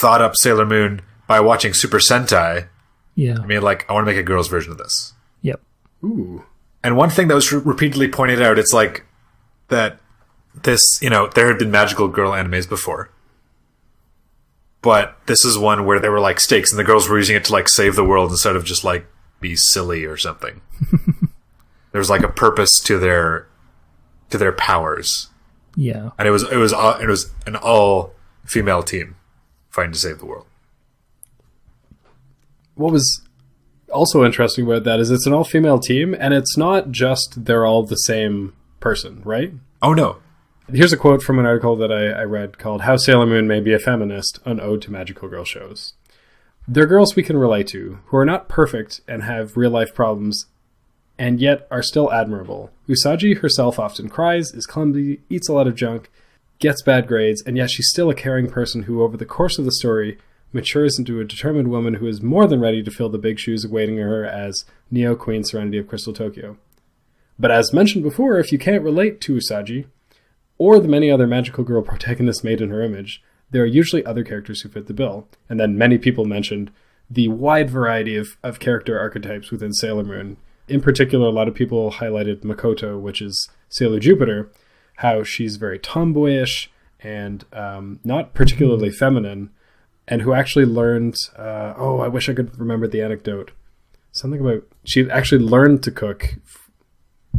thought up Sailor Moon by watching Super Sentai. Yeah. I mean, like, I want to make a girl's version of this. Yep. Ooh, And one thing that was re- repeatedly pointed out, it's like that this, you know, there had been magical girl animes before. But this is one where there were like stakes and the girls were using it to like save the world instead of just like be silly or something. there was like a purpose to their to their powers. Yeah. And it was it was all, it was an all female team fighting to save the world. what was also interesting about that is it's an all female team, and it's not just they're all the same person, right? Oh no. Here's a quote from an article that I, I read called How Sailor Moon May Be a Feminist, an ode to magical girl shows. They're girls we can relate to, who are not perfect and have real life problems, and yet are still admirable. Usagi herself often cries, is clumsy, eats a lot of junk, gets bad grades, and yet she's still a caring person who, over the course of the story, matures into a determined woman who is more than ready to fill the big shoes awaiting her as Neo Queen Serenity of Crystal Tokyo. But as mentioned before, if you can't relate to Usagi, or the many other magical girl protagonists made in her image, there are usually other characters who fit the bill. And then many people mentioned the wide variety of, of character archetypes within Sailor Moon. In particular, a lot of people highlighted Makoto, which is Sailor Jupiter, how she's very tomboyish and um, not particularly feminine, and who actually learned. Uh, oh, I wish I could remember the anecdote. Something about she actually learned to cook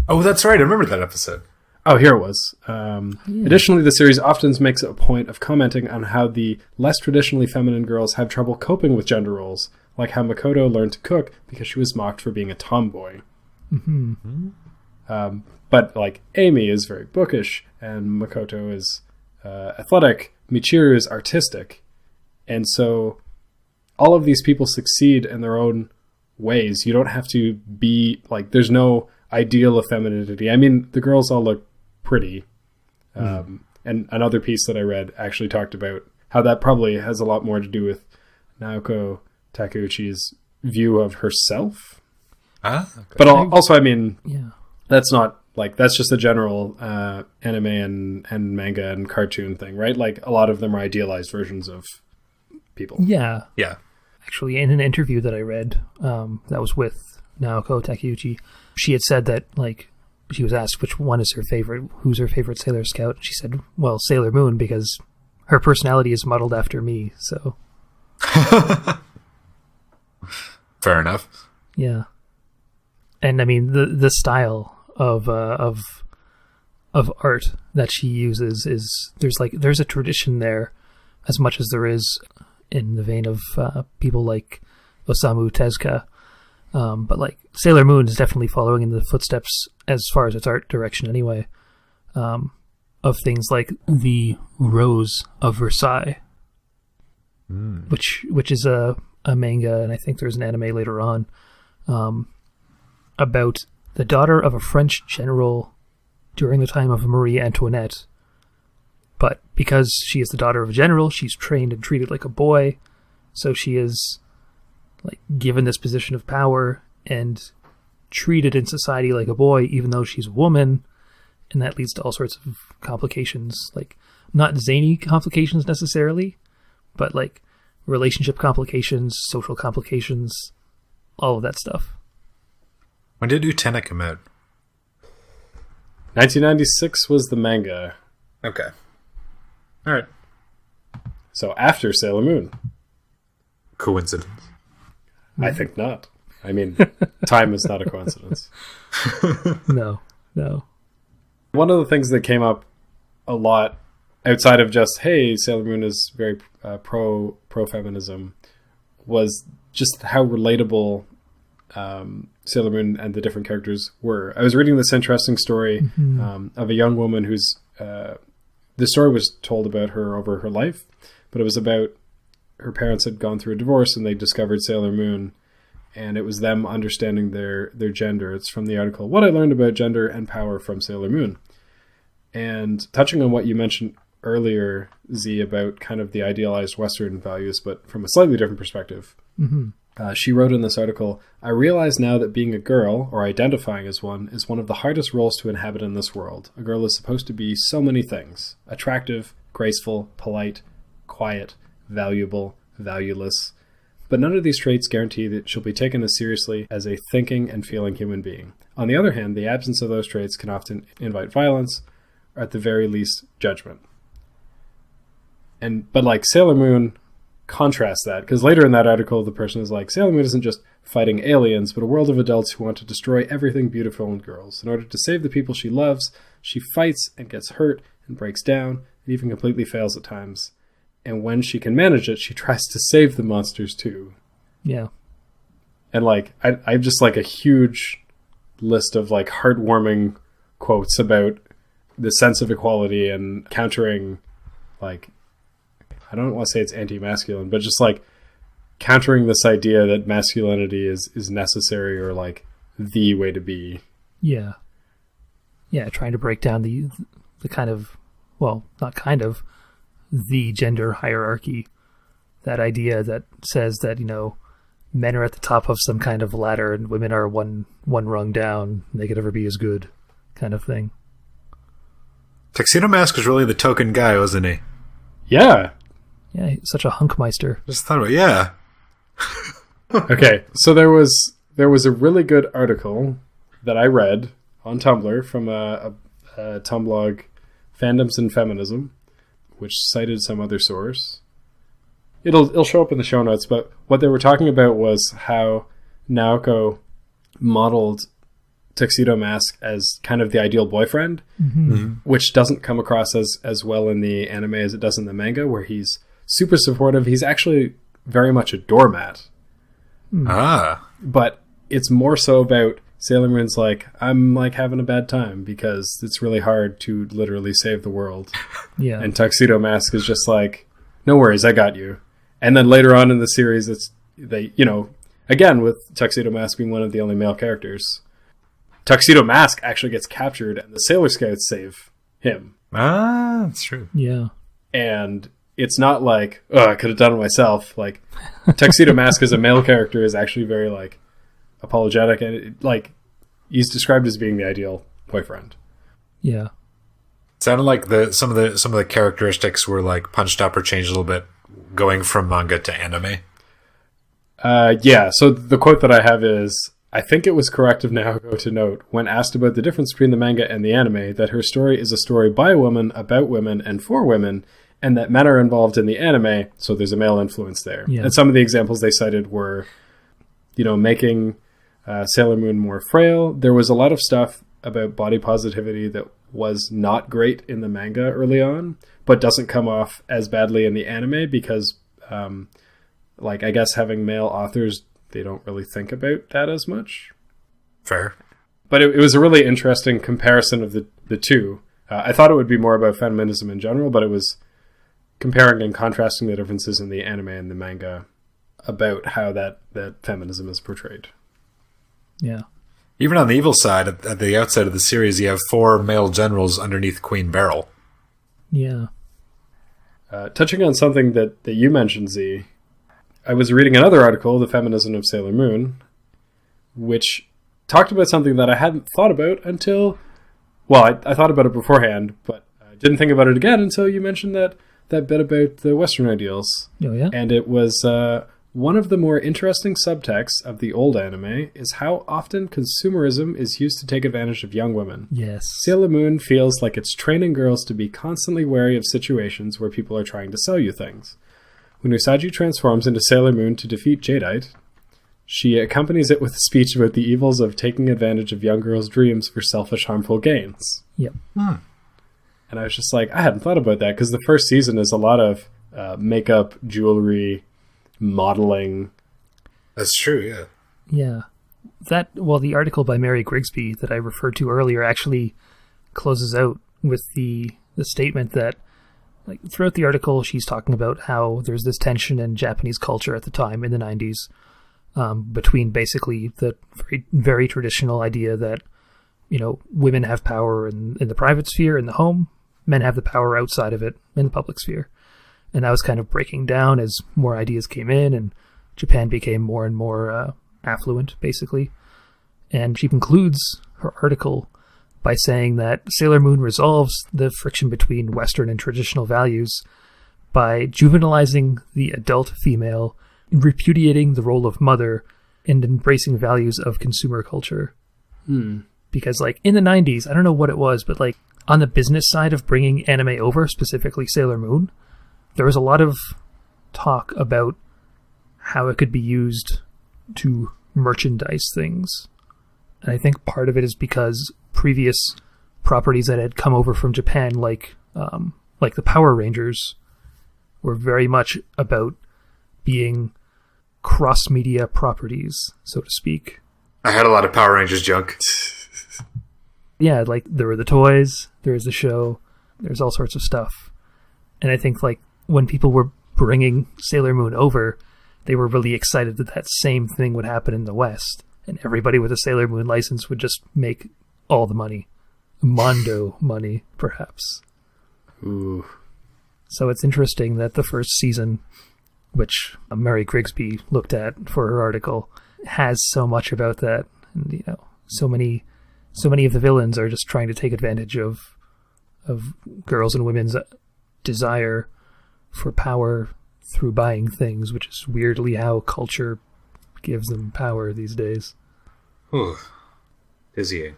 Oh, that's right. I remember that episode. Oh, here it was. Um, Additionally, the series often makes a point of commenting on how the less traditionally feminine girls have trouble coping with gender roles, like how Makoto learned to cook because she was mocked for being a tomboy. Um, but like Amy is very bookish, and Makoto is uh, athletic. Michiru is artistic, and so all of these people succeed in their own ways. You don't have to be like. There's no ideal of femininity. I mean, the girls all look pretty. Um, and another piece that I read actually talked about how that probably has a lot more to do with Naoko Takeuchi's view of herself. Huh? But also, I mean, Yeah. that's not like that's just a general uh, anime and, and manga and cartoon thing, right? Like a lot of them are idealized versions of people. Yeah. Yeah. Actually, in an interview that I read, um, that was with Naoko Takeuchi, she had said that like she was asked which one is her favorite, who's her favorite Sailor Scout. And she said, "Well, Sailor Moon because her personality is modeled after me." So Fair enough. yeah, and I mean the the style of uh, of of art that she uses is there's like there's a tradition there as much as there is in the vein of uh, people like Osamu Tezuka. Um, but like Sailor Moon is definitely following in the footsteps as far as its art direction anyway. Um, of things like the Rose of Versailles, which which is a a manga, and I think there's an anime later on um, about the daughter of a French general during the time of Marie Antoinette. But because she is the daughter of a general, she's trained and treated like a boy, so she is like given this position of power and treated in society like a boy, even though she's a woman. and that leads to all sorts of complications, like not zany complications necessarily, but like relationship complications, social complications, all of that stuff. When did Utena come out? 1996 was the manga, Okay. All right. so after Sailor Moon. Coincidence. I think not. I mean, time is not a coincidence. No, no. One of the things that came up a lot outside of just hey, Sailor Moon is very uh, pro pro feminism was just how relatable um, Sailor Moon and the different characters were. I was reading this interesting story um, of a young woman who's uh, the story was told about her over her life, but it was about her parents had gone through a divorce and they discovered Sailor Moon and it was them understanding their their gender. It's from the article What I Learned About Gender and Power from Sailor Moon. And touching on what you mentioned earlier, Z, about kind of the idealized Western values, but from a slightly different perspective. Mm-hmm. Uh, she wrote in this article I realize now that being a girl, or identifying as one, is one of the hardest roles to inhabit in this world. A girl is supposed to be so many things attractive, graceful, polite, quiet, valuable, valueless. But none of these traits guarantee that she'll be taken as seriously as a thinking and feeling human being. On the other hand, the absence of those traits can often invite violence, or at the very least, judgment. And but like Sailor Moon contrasts that because later in that article, the person is like, Sailor Moon isn't just fighting aliens, but a world of adults who want to destroy everything beautiful in girls. In order to save the people she loves, she fights and gets hurt and breaks down and even completely fails at times. And when she can manage it, she tries to save the monsters too. Yeah. And like, I, I have just like a huge list of like heartwarming quotes about the sense of equality and countering like I don't want to say it's anti-masculine, but just like countering this idea that masculinity is is necessary or like the way to be. Yeah. Yeah, trying to break down the the kind of well, not kind of the gender hierarchy. That idea that says that, you know, men are at the top of some kind of ladder and women are one one rung down. They could never be as good kind of thing. Tuxedo Mask was really the token guy, wasn't he? Yeah. Yeah, he's such a hunkmeister. Just thought about yeah. Okay, so there was there was a really good article that I read on Tumblr from a, a, a Tumblr fandoms and feminism, which cited some other source. It'll it'll show up in the show notes, but what they were talking about was how Naoko modeled Tuxedo Mask as kind of the ideal boyfriend, mm-hmm. Mm-hmm. which doesn't come across as as well in the anime as it does in the manga, where he's super supportive. He's actually very much a doormat Ah. but it's more so about Sailor Moon's like I'm like having a bad time because it's really hard to literally save the world, Yeah. and Tuxedo Mask is just like, no worries, I got you. And then later on in the series, it's they you know again with Tuxedo Mask being one of the only male characters, Tuxedo Mask actually gets captured, and the Sailor Scouts save him, Ah, that's true. yeah. and it's not like oh I could have done it myself. Like Tuxedo Mask as a male character is actually very like apologetic and it, like he's described as being the ideal boyfriend. Yeah. sounded like the some of the some of the characteristics were like punched up or changed a little bit going from manga to anime. Uh, yeah. So the quote that I have is. I think it was correct of Naoko to note, when asked about the difference between the manga and the anime, that her story is a story by a woman, about women, and for women, and that men are involved in the anime, so there's a male influence there. Yeah. And some of the examples they cited were, you know, making uh, Sailor Moon more frail. There was a lot of stuff about body positivity that was not great in the manga early on, but doesn't come off as badly in the anime because, um, like, I guess having male authors, they don't really think about that as much. Fair. But it, it was a really interesting comparison of the, the two. Uh, I thought it would be more about feminism in general, but it was comparing and contrasting the differences in the anime and the manga about how that, that feminism is portrayed. Yeah. Even on the evil side, at, at the outset of the series, you have four male generals underneath Queen Beryl. Yeah. Uh, touching on something that, that you mentioned, Z, I was reading another article, The Feminism of Sailor Moon, which talked about something that I hadn't thought about until well, I, I thought about it beforehand, but I didn't think about it again until you mentioned that that bit about the Western ideals. Oh yeah. And it was uh, one of the more interesting subtexts of the old anime is how often consumerism is used to take advantage of young women. Yes. Sailor Moon feels like it's training girls to be constantly wary of situations where people are trying to sell you things. When Usagi transforms into Sailor Moon to defeat Jadeite, she accompanies it with a speech about the evils of taking advantage of young girls' dreams for selfish, harmful gains. Yep. And I was just like, I hadn't thought about that because the first season is a lot of uh, makeup, jewelry, modeling. That's true. Yeah. Yeah. That well, the article by Mary Grigsby that I referred to earlier actually closes out with the the statement that like throughout the article she's talking about how there's this tension in Japanese culture at the time in the 90s um, between basically the very very traditional idea that you know women have power in, in the private sphere in the home men have the power outside of it in the public sphere and that was kind of breaking down as more ideas came in and Japan became more and more uh, affluent, basically. And she concludes her article by saying that Sailor Moon resolves the friction between Western and traditional values by juvenilizing the adult female, repudiating the role of mother, and embracing values of consumer culture. Because, like, in the 90s, I don't know what it was, but, like, on the business side of bringing anime over, specifically Sailor Moon, there was a lot of talk about how it could be used to merchandise things. And I think part of it is because previous properties that had come over from Japan, like um, like the Power Rangers, were very much about being cross media properties, so to speak. I had a lot of Power Rangers junk. Yeah, like there were the toys, there was the show, there's all sorts of stuff. And I think like when people were bringing Sailor Moon over, they were really excited that that same thing would happen in the West, and everybody with a Sailor Moon license would just make all the money, Mondo money, perhaps. Ooh. So it's interesting that the first season, which Mary Grigsby looked at for her article, has so much about that, and you know, so many, so many of the villains are just trying to take advantage of, of girls and women's desire for power through buying things, which is weirdly how culture gives them power these days. Whew. Dizzying.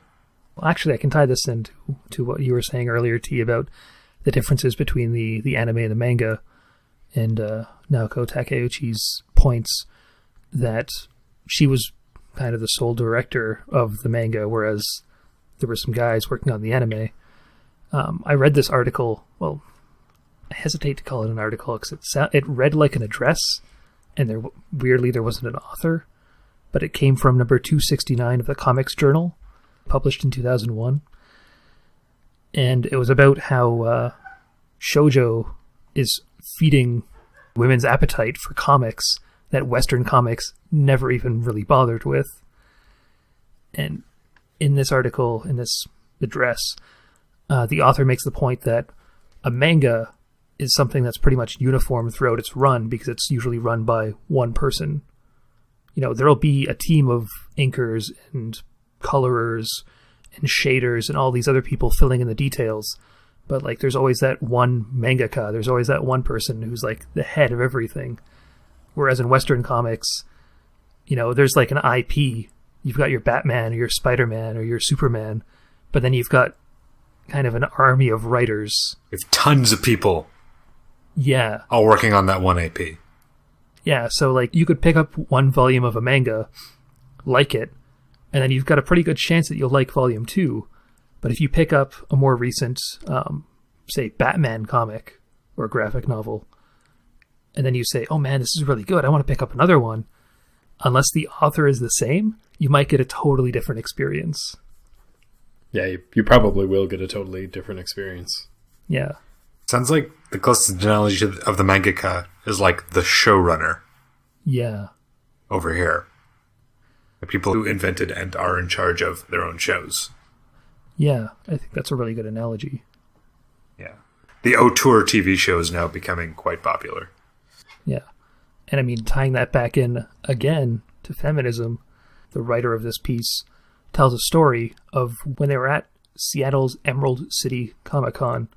Well, actually, I can tie this into to what you were saying earlier, T, about the differences between the, the anime and the manga, and uh, Naoko Takeuchi's points that she was kind of the sole director of the manga, whereas there were some guys working on the anime. Um, I read this article. Well, I hesitate to call it an article because it it read like an address, and there weirdly there wasn't an author, but it came from number two sixty nine of the Comics Journal, published in two thousand one, and it was about how uh, shojo is feeding women's appetite for comics that Western comics never even really bothered with. And in this article, in this address, uh, the author makes the point that a manga is something that's pretty much uniform throughout its run because it's usually run by one person. You know, there'll be a team of inkers and colorers and shaders and all these other people filling in the details. But like there's always that one mangaka, there's always that one person who's like the head of everything. Whereas in Western comics, you know, there's like an IP. You've got your Batman or your Spider Man or your Superman, but then you've got kind of an army of writers. Have tons of people Yeah. all working on that one AP. Yeah, so like you could pick up one volume of a manga, like it, and then you've got a pretty good chance that you'll like volume two. But if you pick up a more recent, um, say, Batman comic or graphic novel, and then you say, "Oh man, this is really good. I want to pick up another one," unless the author is the same, you might get a totally different experience. Yeah, you, you probably will get a totally different experience. Yeah, Sounds like the closest analogy of the mangaka is like the showrunner yeah, over here. The people who invented and are in charge of their own shows. yeah. I think that's a really good analogy. Yeah. The Auteur TV show is now becoming quite popular. And I mean, tying that back in again to feminism, the writer of this piece tells a story of when they were at Seattle's Emerald City Comic Con,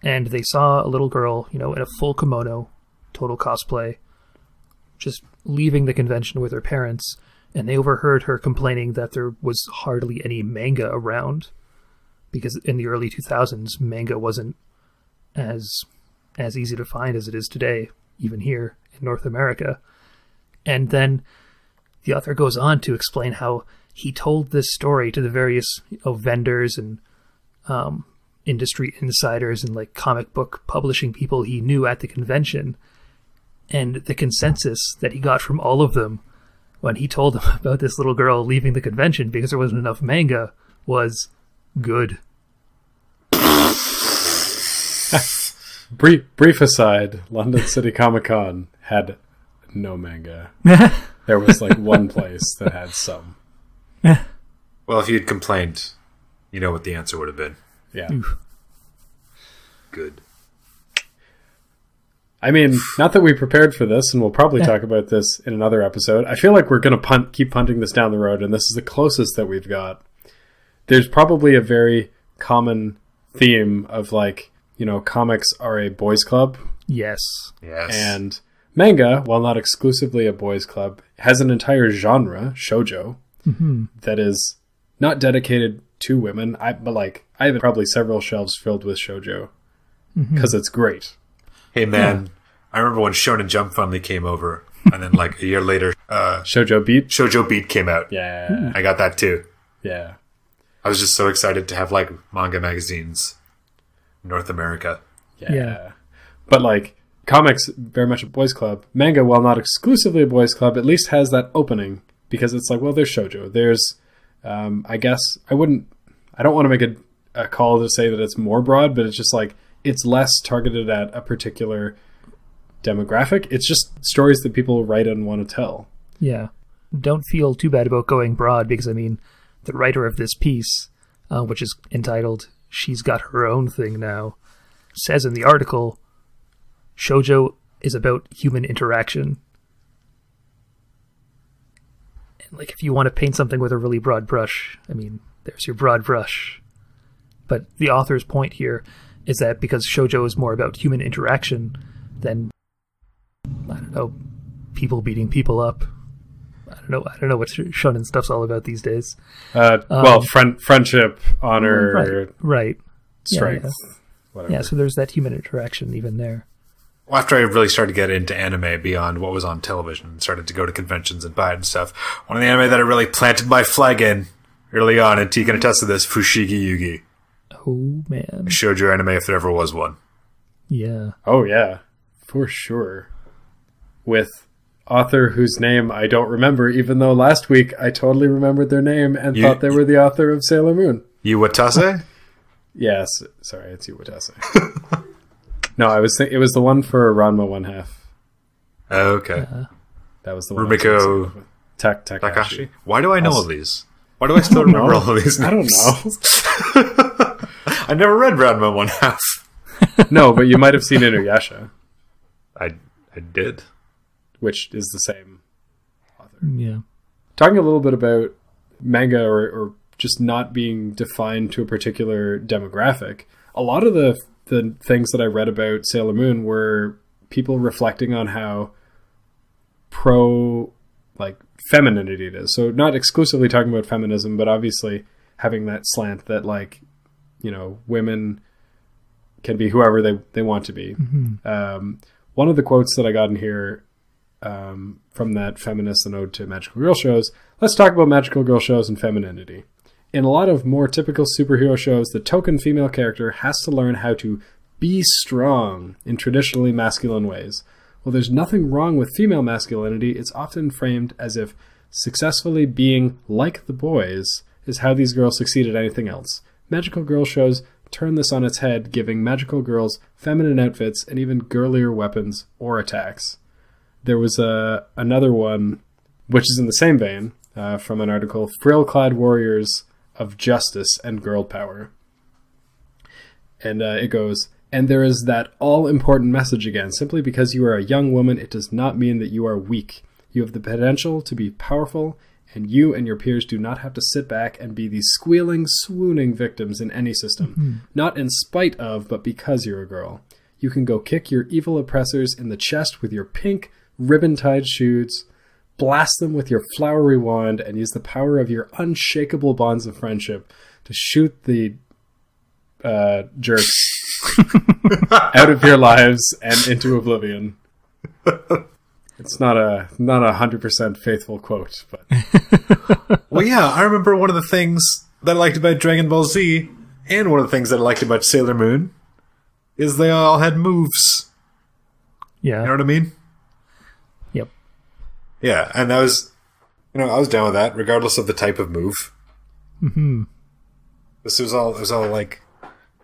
and they saw a little girl, you know, in a full kimono, total cosplay, just leaving the convention with her parents, and they overheard her complaining that there was hardly any manga around, because in the early 2000s, manga wasn't as as easy to find as it is today, even here in North America. And then the author goes on to explain how he told this story to the various you know, vendors and um, industry insiders and like comic book publishing people he knew at the convention. And the consensus that he got from all of them when he told them about this little girl leaving the convention because there wasn't enough manga was good. Brief, brief aside, London City Comic Con had no manga. there was like one place that had some. Well, if you'd complained, you know what the answer would have been. Yeah. Good. I mean, not that we prepared for this, and we'll probably talk about this in another episode. I feel like we're going to punt, keep punting this down the road, and this is the closest that we've got. There's probably a very common theme of like, you know, comics are a boys' club, Yes. Yes. and manga, while not exclusively a boys' club, has an entire genre, shojo, mm-hmm. that is not dedicated to women. I but like I have probably several shelves filled with shojo because mm-hmm. it's great. hey, man, I remember when Shonen Jump finally came over, and then like a year later, uh, Shojo Beat, Shoujo Beat came out. yeah, hmm. I got that too. yeah. I was just so excited to have like manga magazines North America. Yeah. Yeah. But like comics very much a boys club. Manga while not exclusively a boys club at least has that opening because it's like well there's shojo. There's um I guess I wouldn't I don't want to make a, a call to say that it's more broad but it's just like it's less targeted at a particular demographic. It's just stories that people write and want to tell. Yeah. Don't feel too bad about going broad because, I mean, the writer of this piece, uh, which is entitled She's Got Her Own Thing Now, says in the article Shoujo is about human interaction. And, like, if you want to paint something with a really broad brush, I mean, there's your broad brush. But the author's point here is that because shojo is more about human interaction than, I don't know, people beating people up. I don't know. I don't know what shonen stuff's all about these days. Uh, well, friend, friendship, honor, Right. Right. Strength, yeah. whatever. Yeah. So there's that human interaction even there. Well, after I really started to get into anime beyond what was on television and started to go to conventions and buy it and stuff, one of the anime that I really planted my flag in early on, and T can attest to this, Fushigi Yugi. Oh man. I showed your anime if there ever was one. Yeah. Oh yeah, for sure. With author whose name I don't remember, even though last week I totally remembered their name and You- thought they were the author of Sailor Moon. Iwatase? Yes, sorry, it's Iwatase. no, I was th- it was the one for Ranma One Half. Oh, okay. Uh-huh. That was the one. Rumiko thinking of. Tak Takashi. Takashi? Why do I know all these? Why do I still remember all of these I don't know. I never read Ranma One Half. no, but you might have seen Inuyasha, I I did. which is the same. Author. Yeah. talking a little bit about manga or, or just not being defined to a particular demographic a lot of the the things that i read about sailor moon were people reflecting on how pro like femininity it is. So not exclusively talking about feminism but obviously having that slant that like you know women can be whoever they, they want to be. Um, one of the quotes that i got in here um, from that feminist and ode to magical girl shows, let's talk about magical girl shows and femininity. In a lot of more typical superhero shows, the token female character has to learn how to be strong in traditionally masculine ways. While there's nothing wrong with female masculinity, it's often framed as if successfully being like the boys is how these girls succeed at anything else. Magical girl shows turn this on its head, giving magical girls feminine outfits and even girlier weapons or attacks there was a another one which is in the same vein uh, from an article frill clad warriors of justice and girl power and uh, it goes and there is that all important message again simply because you are a young woman it does not mean that you are weak you have the potential to be powerful and you and your peers do not have to sit back and be the squealing, swooning victims in any system. Not in spite of, but because you're a girl. You can go kick your evil oppressors in the chest with your pink, ribbon tied shoes, blast them with your flowery wand, and use the power of your unshakable bonds of friendship to shoot the uh, jerks out of your lives and into oblivion. It's not a not a hundred percent faithful quote, but Well, yeah, I remember one of the things that I liked about Dragon Ball Z, and one of the things that I liked about Sailor Moon, is they all had moves. Yeah. You know what I mean? Yep. Yeah, and that was, you know, I was down with that, regardless of the type of move. hmm This was all, it was all like,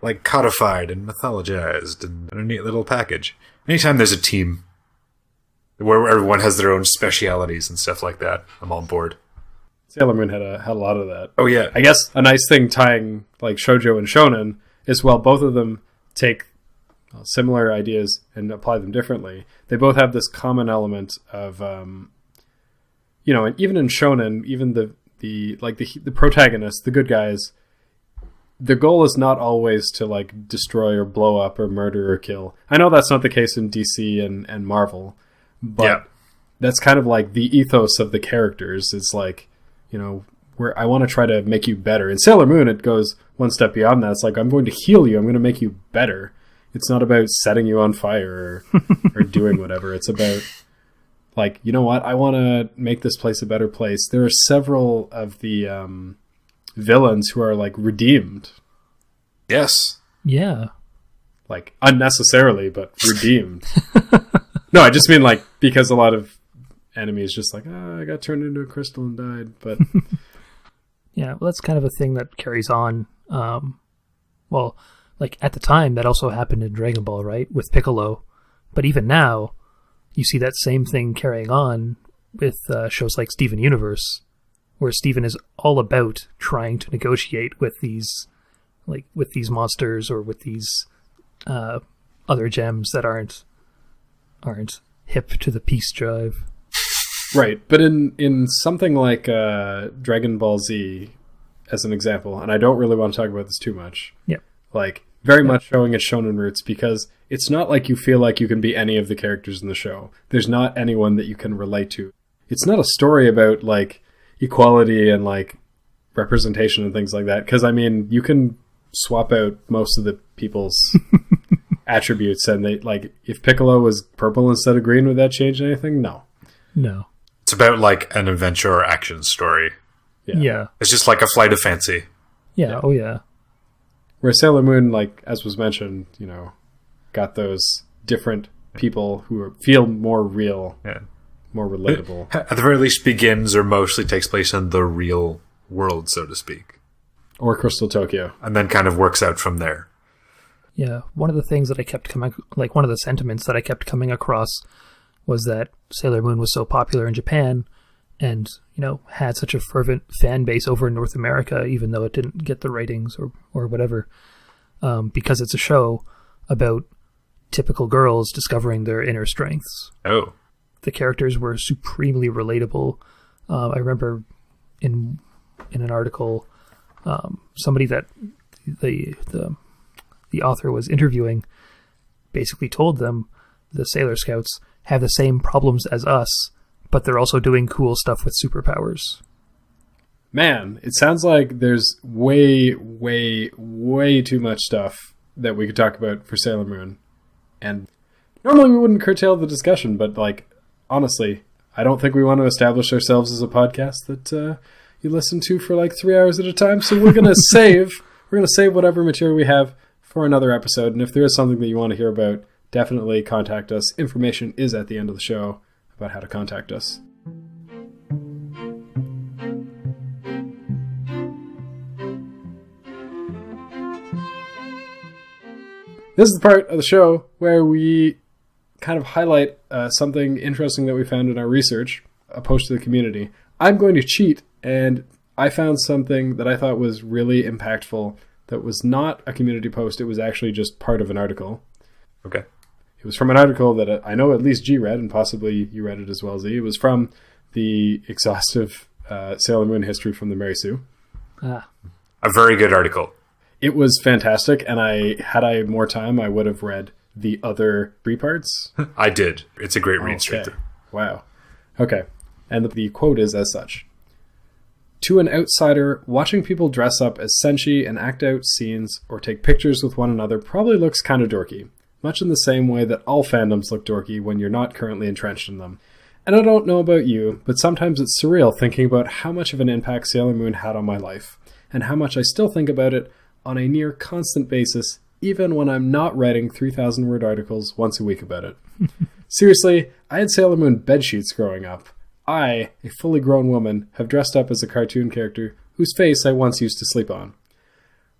like codified and mythologized and a neat little package. Anytime there's a team where everyone has their own specialities and stuff like that, I'm on board. Sailor Moon had a had a lot of that. Oh yeah, I guess a nice thing tying like shojo and shonen is while both of them take similar ideas and apply them differently, they both have this common element of, um, you know, and even in shonen, even the the like the the protagonists, the good guys, the goal is not always to like destroy or blow up or murder or kill. I know that's not the case in DC and and Marvel, but Yeah. that's kind of like the ethos of the characters. It's like, you know, where I want to try to make you better. In Sailor Moon, it goes one step beyond that. It's like I'm going to heal you. I'm going to make you better. It's not about setting you on fire or, or doing whatever. It's about like, you know what? I want to make this place a better place. There are several of the um, villains who are like redeemed, yes. Yeah. like unnecessarily, but redeemed. no, I just mean like because a lot of enemies just like, ah, I got turned into a crystal and died. But Yeah, well, that's kind of a thing that carries on. Um, well, like at the time, that also happened in Dragon Ball, right, with Piccolo. But even now, you see that same thing carrying on with uh, shows like Steven Universe, where Steven is all about trying to negotiate with these, like with these monsters or with these uh, other gems that aren't aren't hip to the peace drive. right, but in in something like uh, Dragon Ball Z, as an example, and I don't really want to talk about this too much. Yep. Like very much showing its shonen roots because it's not like you feel like you can be any of the characters in the show. There's not anyone that you can relate to. It's not a story about like equality and like representation and things like that. Because I mean, you can swap out most of the people's attributes, and they like if Piccolo was purple instead of green, would that change anything? No. No. It's about like an adventure or action story. Yeah. Yeah. It's just like a flight of fancy. Yeah. Yeah. Oh yeah. Where Sailor Moon, like as was mentioned, you know, got those different people who are, feel more real, Yeah. more relatable. At the very least, begins or mostly takes place in the real world, so to speak, or Crystal Tokyo. and then kind of works out from there. Yeah, one of the things that I kept coming, like one of the sentiments that I kept coming across, was that Sailor Moon was so popular in Japan, and you know had such a fervent fan base over in North America, even though it didn't get the ratings or or whatever, um, because it's a show about typical girls discovering their inner strengths. Oh, The characters were supremely relatable. Uh, I remember in in an article, um, somebody that the the the author was interviewing basically told them the Sailor Scouts have the same problems as us, but they're also doing cool stuff with superpowers. Man, it sounds like there's way, way, way too much stuff that we could talk about for Sailor Moon. And normally we wouldn't curtail the discussion, but like honestly, I don't think we want to establish ourselves as a podcast that uh, you listen to for like three hours at a time. So we're gonna save we're gonna save whatever material we have for another episode. And if there is something that you want to hear about, definitely contact us. Information is at the end of the show about how to contact us. This is the part of the show where we kind of highlight uh, something interesting that we found in our research, a post to the community. I'm going to cheat, and I found something that I thought was really impactful that was not a community post, it was actually just part of an article. okay. It was from an article that I know at least G read, and possibly you read it as well, Z. It was from the exhaustive uh, Sailor Moon History from the Mary Sue. Ah, A very good article. It was fantastic, and I had I more time, I would have read the other three parts. I did. It's a great read straight Okay. through. Wow. Okay. And the, the quote is as such To an outsider, watching people dress up as Senshi and act out scenes or take pictures with one another probably looks kind of dorky, much in the same way that all fandoms look dorky when you're not currently entrenched in them. And I don't know about you, but sometimes it's surreal thinking about how much of an impact Sailor Moon had on my life, and how much I still think about it on a near constant basis, even when I'm not writing 3,000 word articles once a week about it. Seriously, I had Sailor Moon bedsheets growing up. I, a fully grown woman, have dressed up as a cartoon character whose face I once used to sleep on.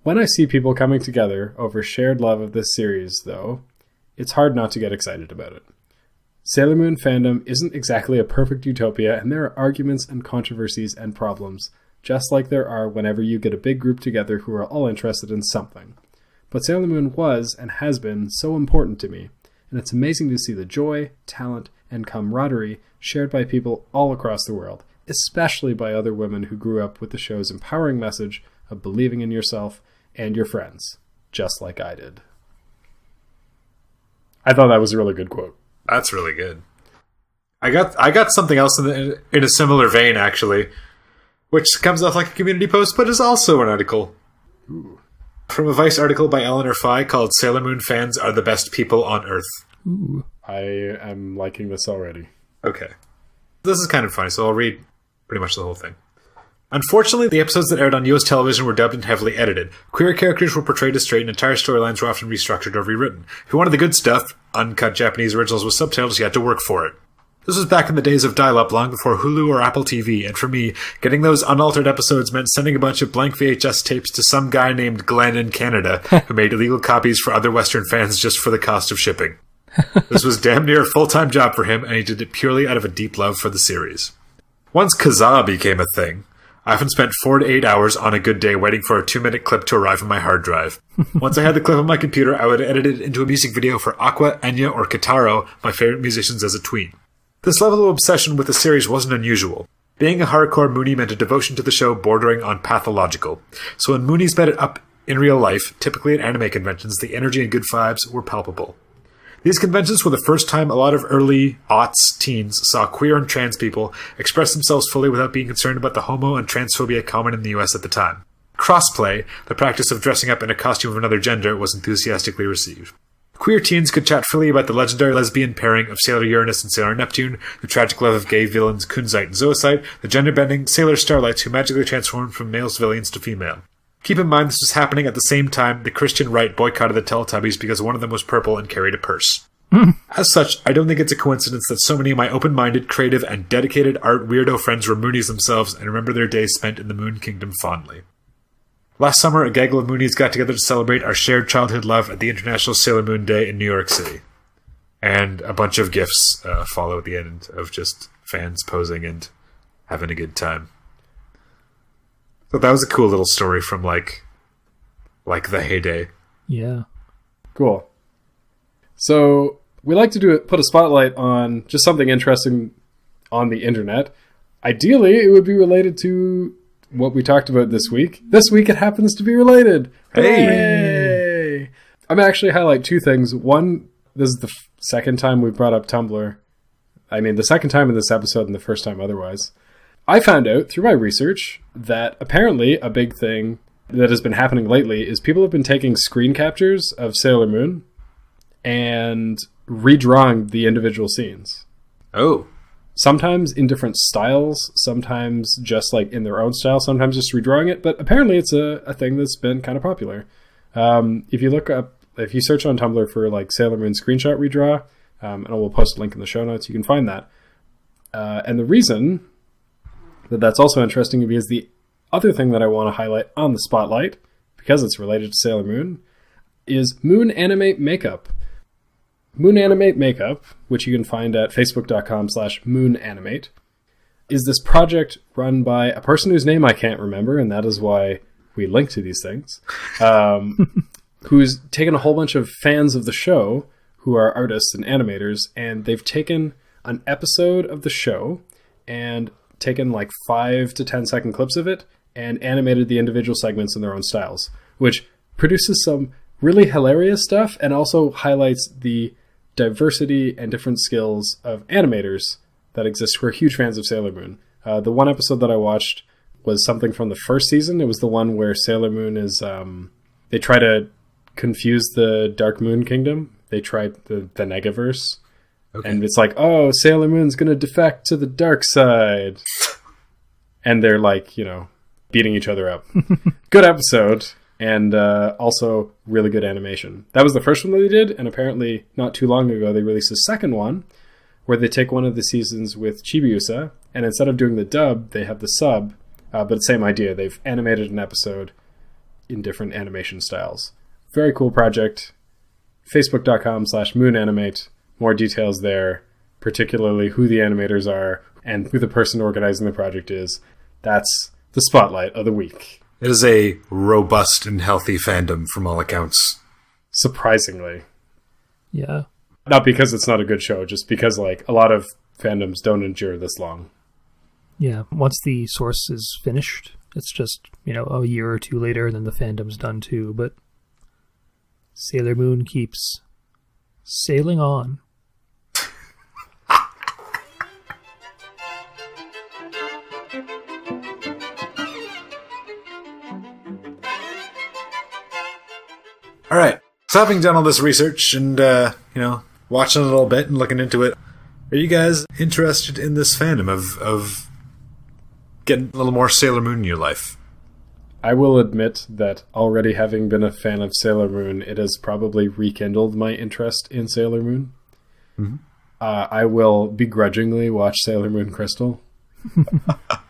When I see people coming together over shared love of this series, though, it's hard not to get excited about it. Sailor Moon fandom isn't exactly a perfect utopia, and there are arguments and controversies and problems, just like there are whenever you get a big group together who are all interested in something. But Sailor Moon was and has been so important to me, and it's amazing to see the joy, talent, and camaraderie shared by people all across the world, especially by other women who grew up with the show's empowering message of believing in yourself and your friends, just like I did. I thought that was a really good quote. That's really good. I got I got something else in, the, in a similar vein actually, which comes off like a community post, but is also an article from a Vice article by Eleanor Fye called "Sailor Moon fans are the best people on Earth." ooh, I am liking this already. Okay, this is kind of funny, so I'll read pretty much the whole thing. Unfortunately, the episodes that aired on US television were dubbed and heavily edited. Queer characters were portrayed as straight, and entire storylines were often restructured or rewritten. If you wanted the good stuff, uncut Japanese originals with subtitles, you had to work for it. This was back in the days of dial up, long before Hulu or Apple TV, and for me, getting those unaltered episodes meant sending a bunch of blank VHS tapes to some guy named Glenn in Canada, who made illegal copies for other Western fans just for the cost of shipping. This was damn near a full time job for him, and he did it purely out of a deep love for the series. Once Kazaa became a thing, I often spent four to eight hours on a good day waiting for a two minute clip to arrive on my hard drive. Once I had the clip on my computer, I would edit it into a music video for Aqua, Enya, or Kitaro, my favorite musicians as a tween. This level of obsession with the series wasn't unusual. Being a hardcore Moonie meant a devotion to the show bordering on pathological. So when Moonies met it up in real life, typically at anime conventions, the energy and good vibes were palpable. These conventions were the first time a lot of early aughts teens saw queer and trans people express themselves fully without being concerned about the homo and transphobia common in the US at the time. Crossplay, the practice of dressing up in a costume of another gender, was enthusiastically received. Queer teens could chat freely about the legendary lesbian pairing of Sailor Uranus and Sailor Neptune, the tragic love of gay villains Kunzite and Zoisite, the gender bending Sailor Starlights who magically transformed from male civilians to female. Keep in mind this was happening at the same time the Christian right boycotted the Teletubbies because one of them was purple and carried a purse. As such, I don't think it's a coincidence that so many of my open minded, creative, and dedicated art weirdo friends were Moonies themselves and remember their days spent in the Moon Kingdom fondly. Last summer, a gaggle of Moonies got together to celebrate our shared childhood love at the International Sailor Moon Day in New York City. And a bunch of gifs uh, follow at the end of just fans posing and having a good time. So that was a cool little story from like, like the heyday. yeah. Cool. So we like to do it, put a spotlight on just something interesting on the internet. Ideally, it would be related to what we talked about this week. This week, it happens to be related. Hey! Hooray! I'm actually highlight two things. One, this is the f- second time we've brought up Tumblr. I mean, the second time in this episode and the first time otherwise. I found out through my research that apparently a big thing that has been happening lately is people have been taking screen captures of Sailor Moon and redrawing the individual scenes. Oh, Sometimes in different styles, sometimes just like in their own style, sometimes just redrawing it. But apparently, it's a, a thing that's been kind of popular. Um, if you look up, if you search on Tumblr for like Sailor Moon screenshot redraw, um, and I will post a link in the show notes, you can find that. Uh, and the reason that that's also interesting because the other thing that I want to highlight on the spotlight, because it's related to Sailor Moon, is Moon Animate Makeup. Moon Animate Makeup, which you can find at facebook.com slash moonanimate, is this project run by a person whose name I can't remember, and that is why we link to these things, um, who's taken a whole bunch of fans of the show who are artists and animators, and they've taken an episode of the show and taken like five to ten second clips of it and animated the individual segments in their own styles, which produces some really hilarious stuff and also highlights the diversity and different skills of animators that exist We're huge fans of Sailor Moon. Uh, the one episode that I watched was something from the first season. It was the one where Sailor Moon is. Um, they try to confuse the Dark Moon Kingdom. They tried the, the Negaverse. Okay. And it's like, oh, Sailor Moon's going to defect to the dark side. and they're like, you know, beating each other up. good episode. And uh, also really good animation. That was the first one that they did. And apparently, not too long ago, they released a second one where they take one of the seasons with Chibiusa. And instead of doing the dub, they have the sub. Uh, but same idea. They've animated an episode in different animation styles. Very cool project. Facebook.com slash moonanimate. More details there, particularly who the animators are and who the person organizing the project is. That's the spotlight of the week. It is a robust and healthy fandom from all accounts. Surprisingly. Yeah. Not because it's not a good show, just because like a lot of fandoms don't endure this long. Yeah. Once the source is finished, it's just, you know, a year or two later, then the fandom's done too. But Sailor Moon keeps sailing on. All right. So having done all this research and uh, you know watching a little bit and looking into it, are you guys interested in this fandom of of getting a little more Sailor Moon in your life? I will admit that already having been a fan of Sailor Moon, it has probably rekindled my interest in Sailor Moon. Mhm. Uh, I will begrudgingly watch Sailor Moon Crystal.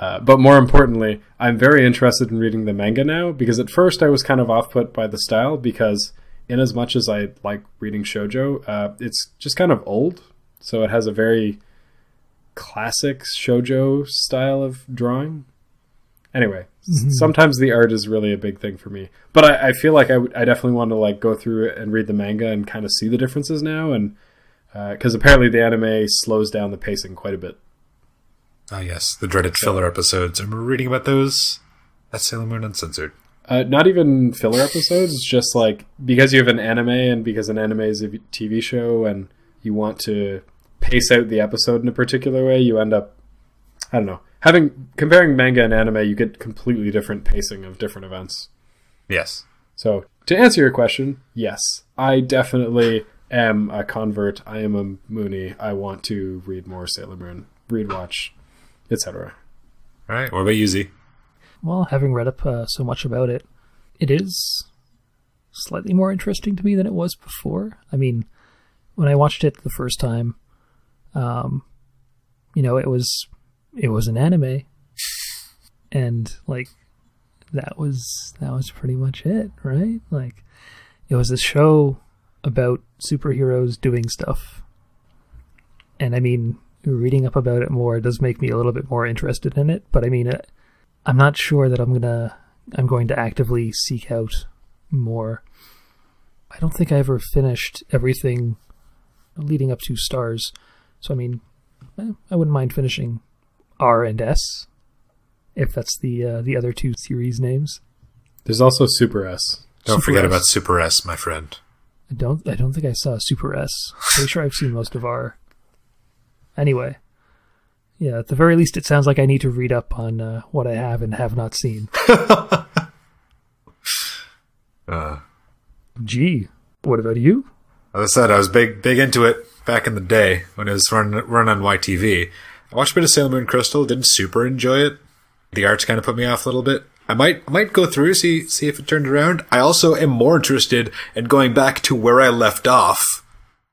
uh, but more importantly, I'm very interested in reading the manga now because at first I was kind of off put by the style because, in as much as I like reading shojo, uh, it's just kind of old. So it has a very classic shojo style of drawing. Anyway, s- sometimes the art is really a big thing for me. But I, I feel like I, definitely want to like go through it and read the manga and kind of see the differences now, and because apparently the anime slows down the pacing quite a bit. Ah, yes, the dreaded filler episodes. We're reading about those at Sailor Moon Uncensored. Uh, not even filler episodes. It's just like because you have an anime and because an anime is a TV show and you want to pace out the episode in a particular way, you end up, I don't know, having comparing manga and anime, you get completely different pacing of different events. Yes. So to answer your question, yes, I definitely am a convert. I am a Moonie. I want to read more Sailor Moon, read, watch, etc. All right. What about you, Z? Well, having read up uh, so much about it, it is slightly more interesting to me than it was before. I mean, when I watched it the first time, um, you know, it was it was an anime, and like that was that was pretty much it, right? Like it was a show about superheroes doing stuff, and I mean, reading up about it more does make me a little bit more interested in it. But I mean, I'm not sure that I'm gonna I'm going to actively seek out more. I don't think I ever finished everything leading up to stars, so I mean, eh, I wouldn't mind finishing R and S if that's the uh, the other two series names. There's also Super S. Don't Super forget S. about Super S, my friend. I don't I don't think I saw Super S. Pretty sure I've seen most of R. Anyway, yeah, at the very least, it sounds like I need to read up on uh, what I have and have not seen. Uh, Gee, what about you? as I said, I was big big into it back in the day when it was run run on YTV. I watched a bit of Sailor Moon Crystal. Didn't super enjoy it. The arts kind of put me off a little bit. I might I might go through see see if it turned around. I also am more interested in going back to where I left off,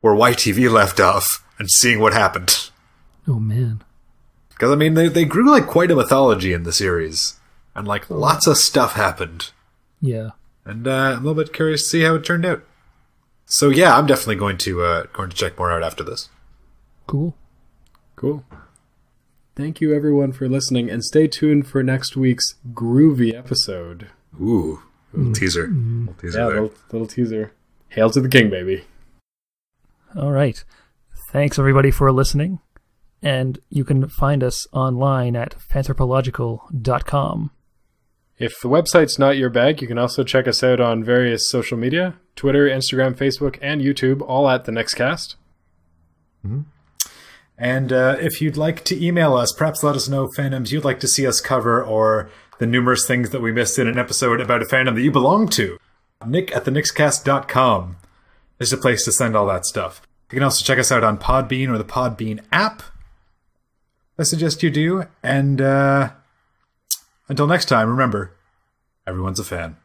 where YTV left off, and seeing what happened. Oh man. Because I mean, they they grew like quite a mythology in the series, and like lots of stuff happened. Yeah. and uh, I'm a little bit curious to see how it turned out. So yeah, I'm definitely going to uh, going to check more out after this. Cool. Cool. Thank you everyone for listening and stay tuned for next week's groovy episode. Ooh, little teaser, little teaser Yeah, there. little, little teaser. Hail to the king, baby. All right. Thanks everybody for listening. And you can find us online at fanthropological.com. If the website's not your bag, you can also check us out on various social media Twitter, Instagram, Facebook, and YouTube, all at the Nixcast. And uh, if you'd like to email us, perhaps let us know fandoms you'd like to see us cover or the numerous things that we missed in an episode about a fandom that you belong to. Nick at thenixcast.com is the place to send all that stuff. You can also check us out on Podbean or the Podbean app. I suggest you do. And uh, until next time, remember, everyone's a fan.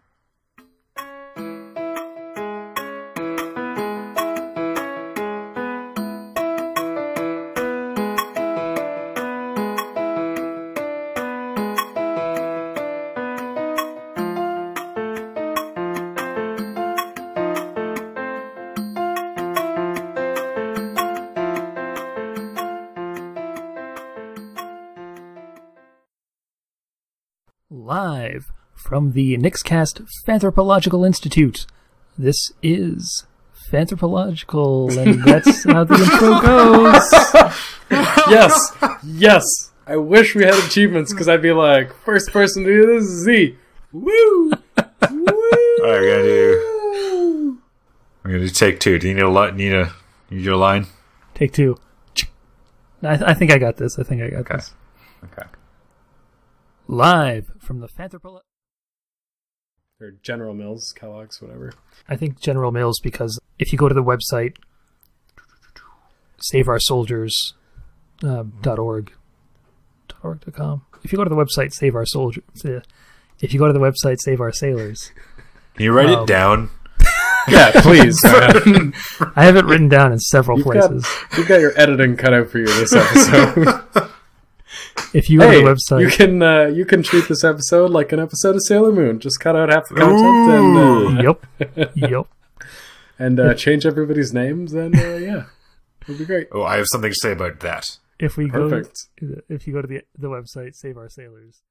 From the Nixcast Fanthropological Institute, this is Fanthropological, and that's how the intro goes. yes, yes. I wish we had achievements because I'd be like, first person to do this is Z. Woo! Woo! All right, we're gonna do. We're gonna do take two. Do you need a lot? Need a need your line? Take two. I, I think I got this. I think I got this. Okay. Live from the Fanthropolo- Or General Mills, Kellogg's, whatever. I think General Mills because if you go to the website saveoursoldiers uh, dot org dot org dot com. If you go to the website save our soldiers, if you go to the website save our sailors, Can you write Um, it down? Yeah, please. I have it written down in several You've got, places. you've got your editing cut out for you this episode. If you go hey, to the website, you can uh, you can treat this episode like an episode of Sailor Moon. Just cut out half the content and uh, yep, yep. and uh, change everybody's names, and uh, yeah, it'll be great. Oh, I have something to say about that. If we Perfect. go, if you go to the the website save our sailors.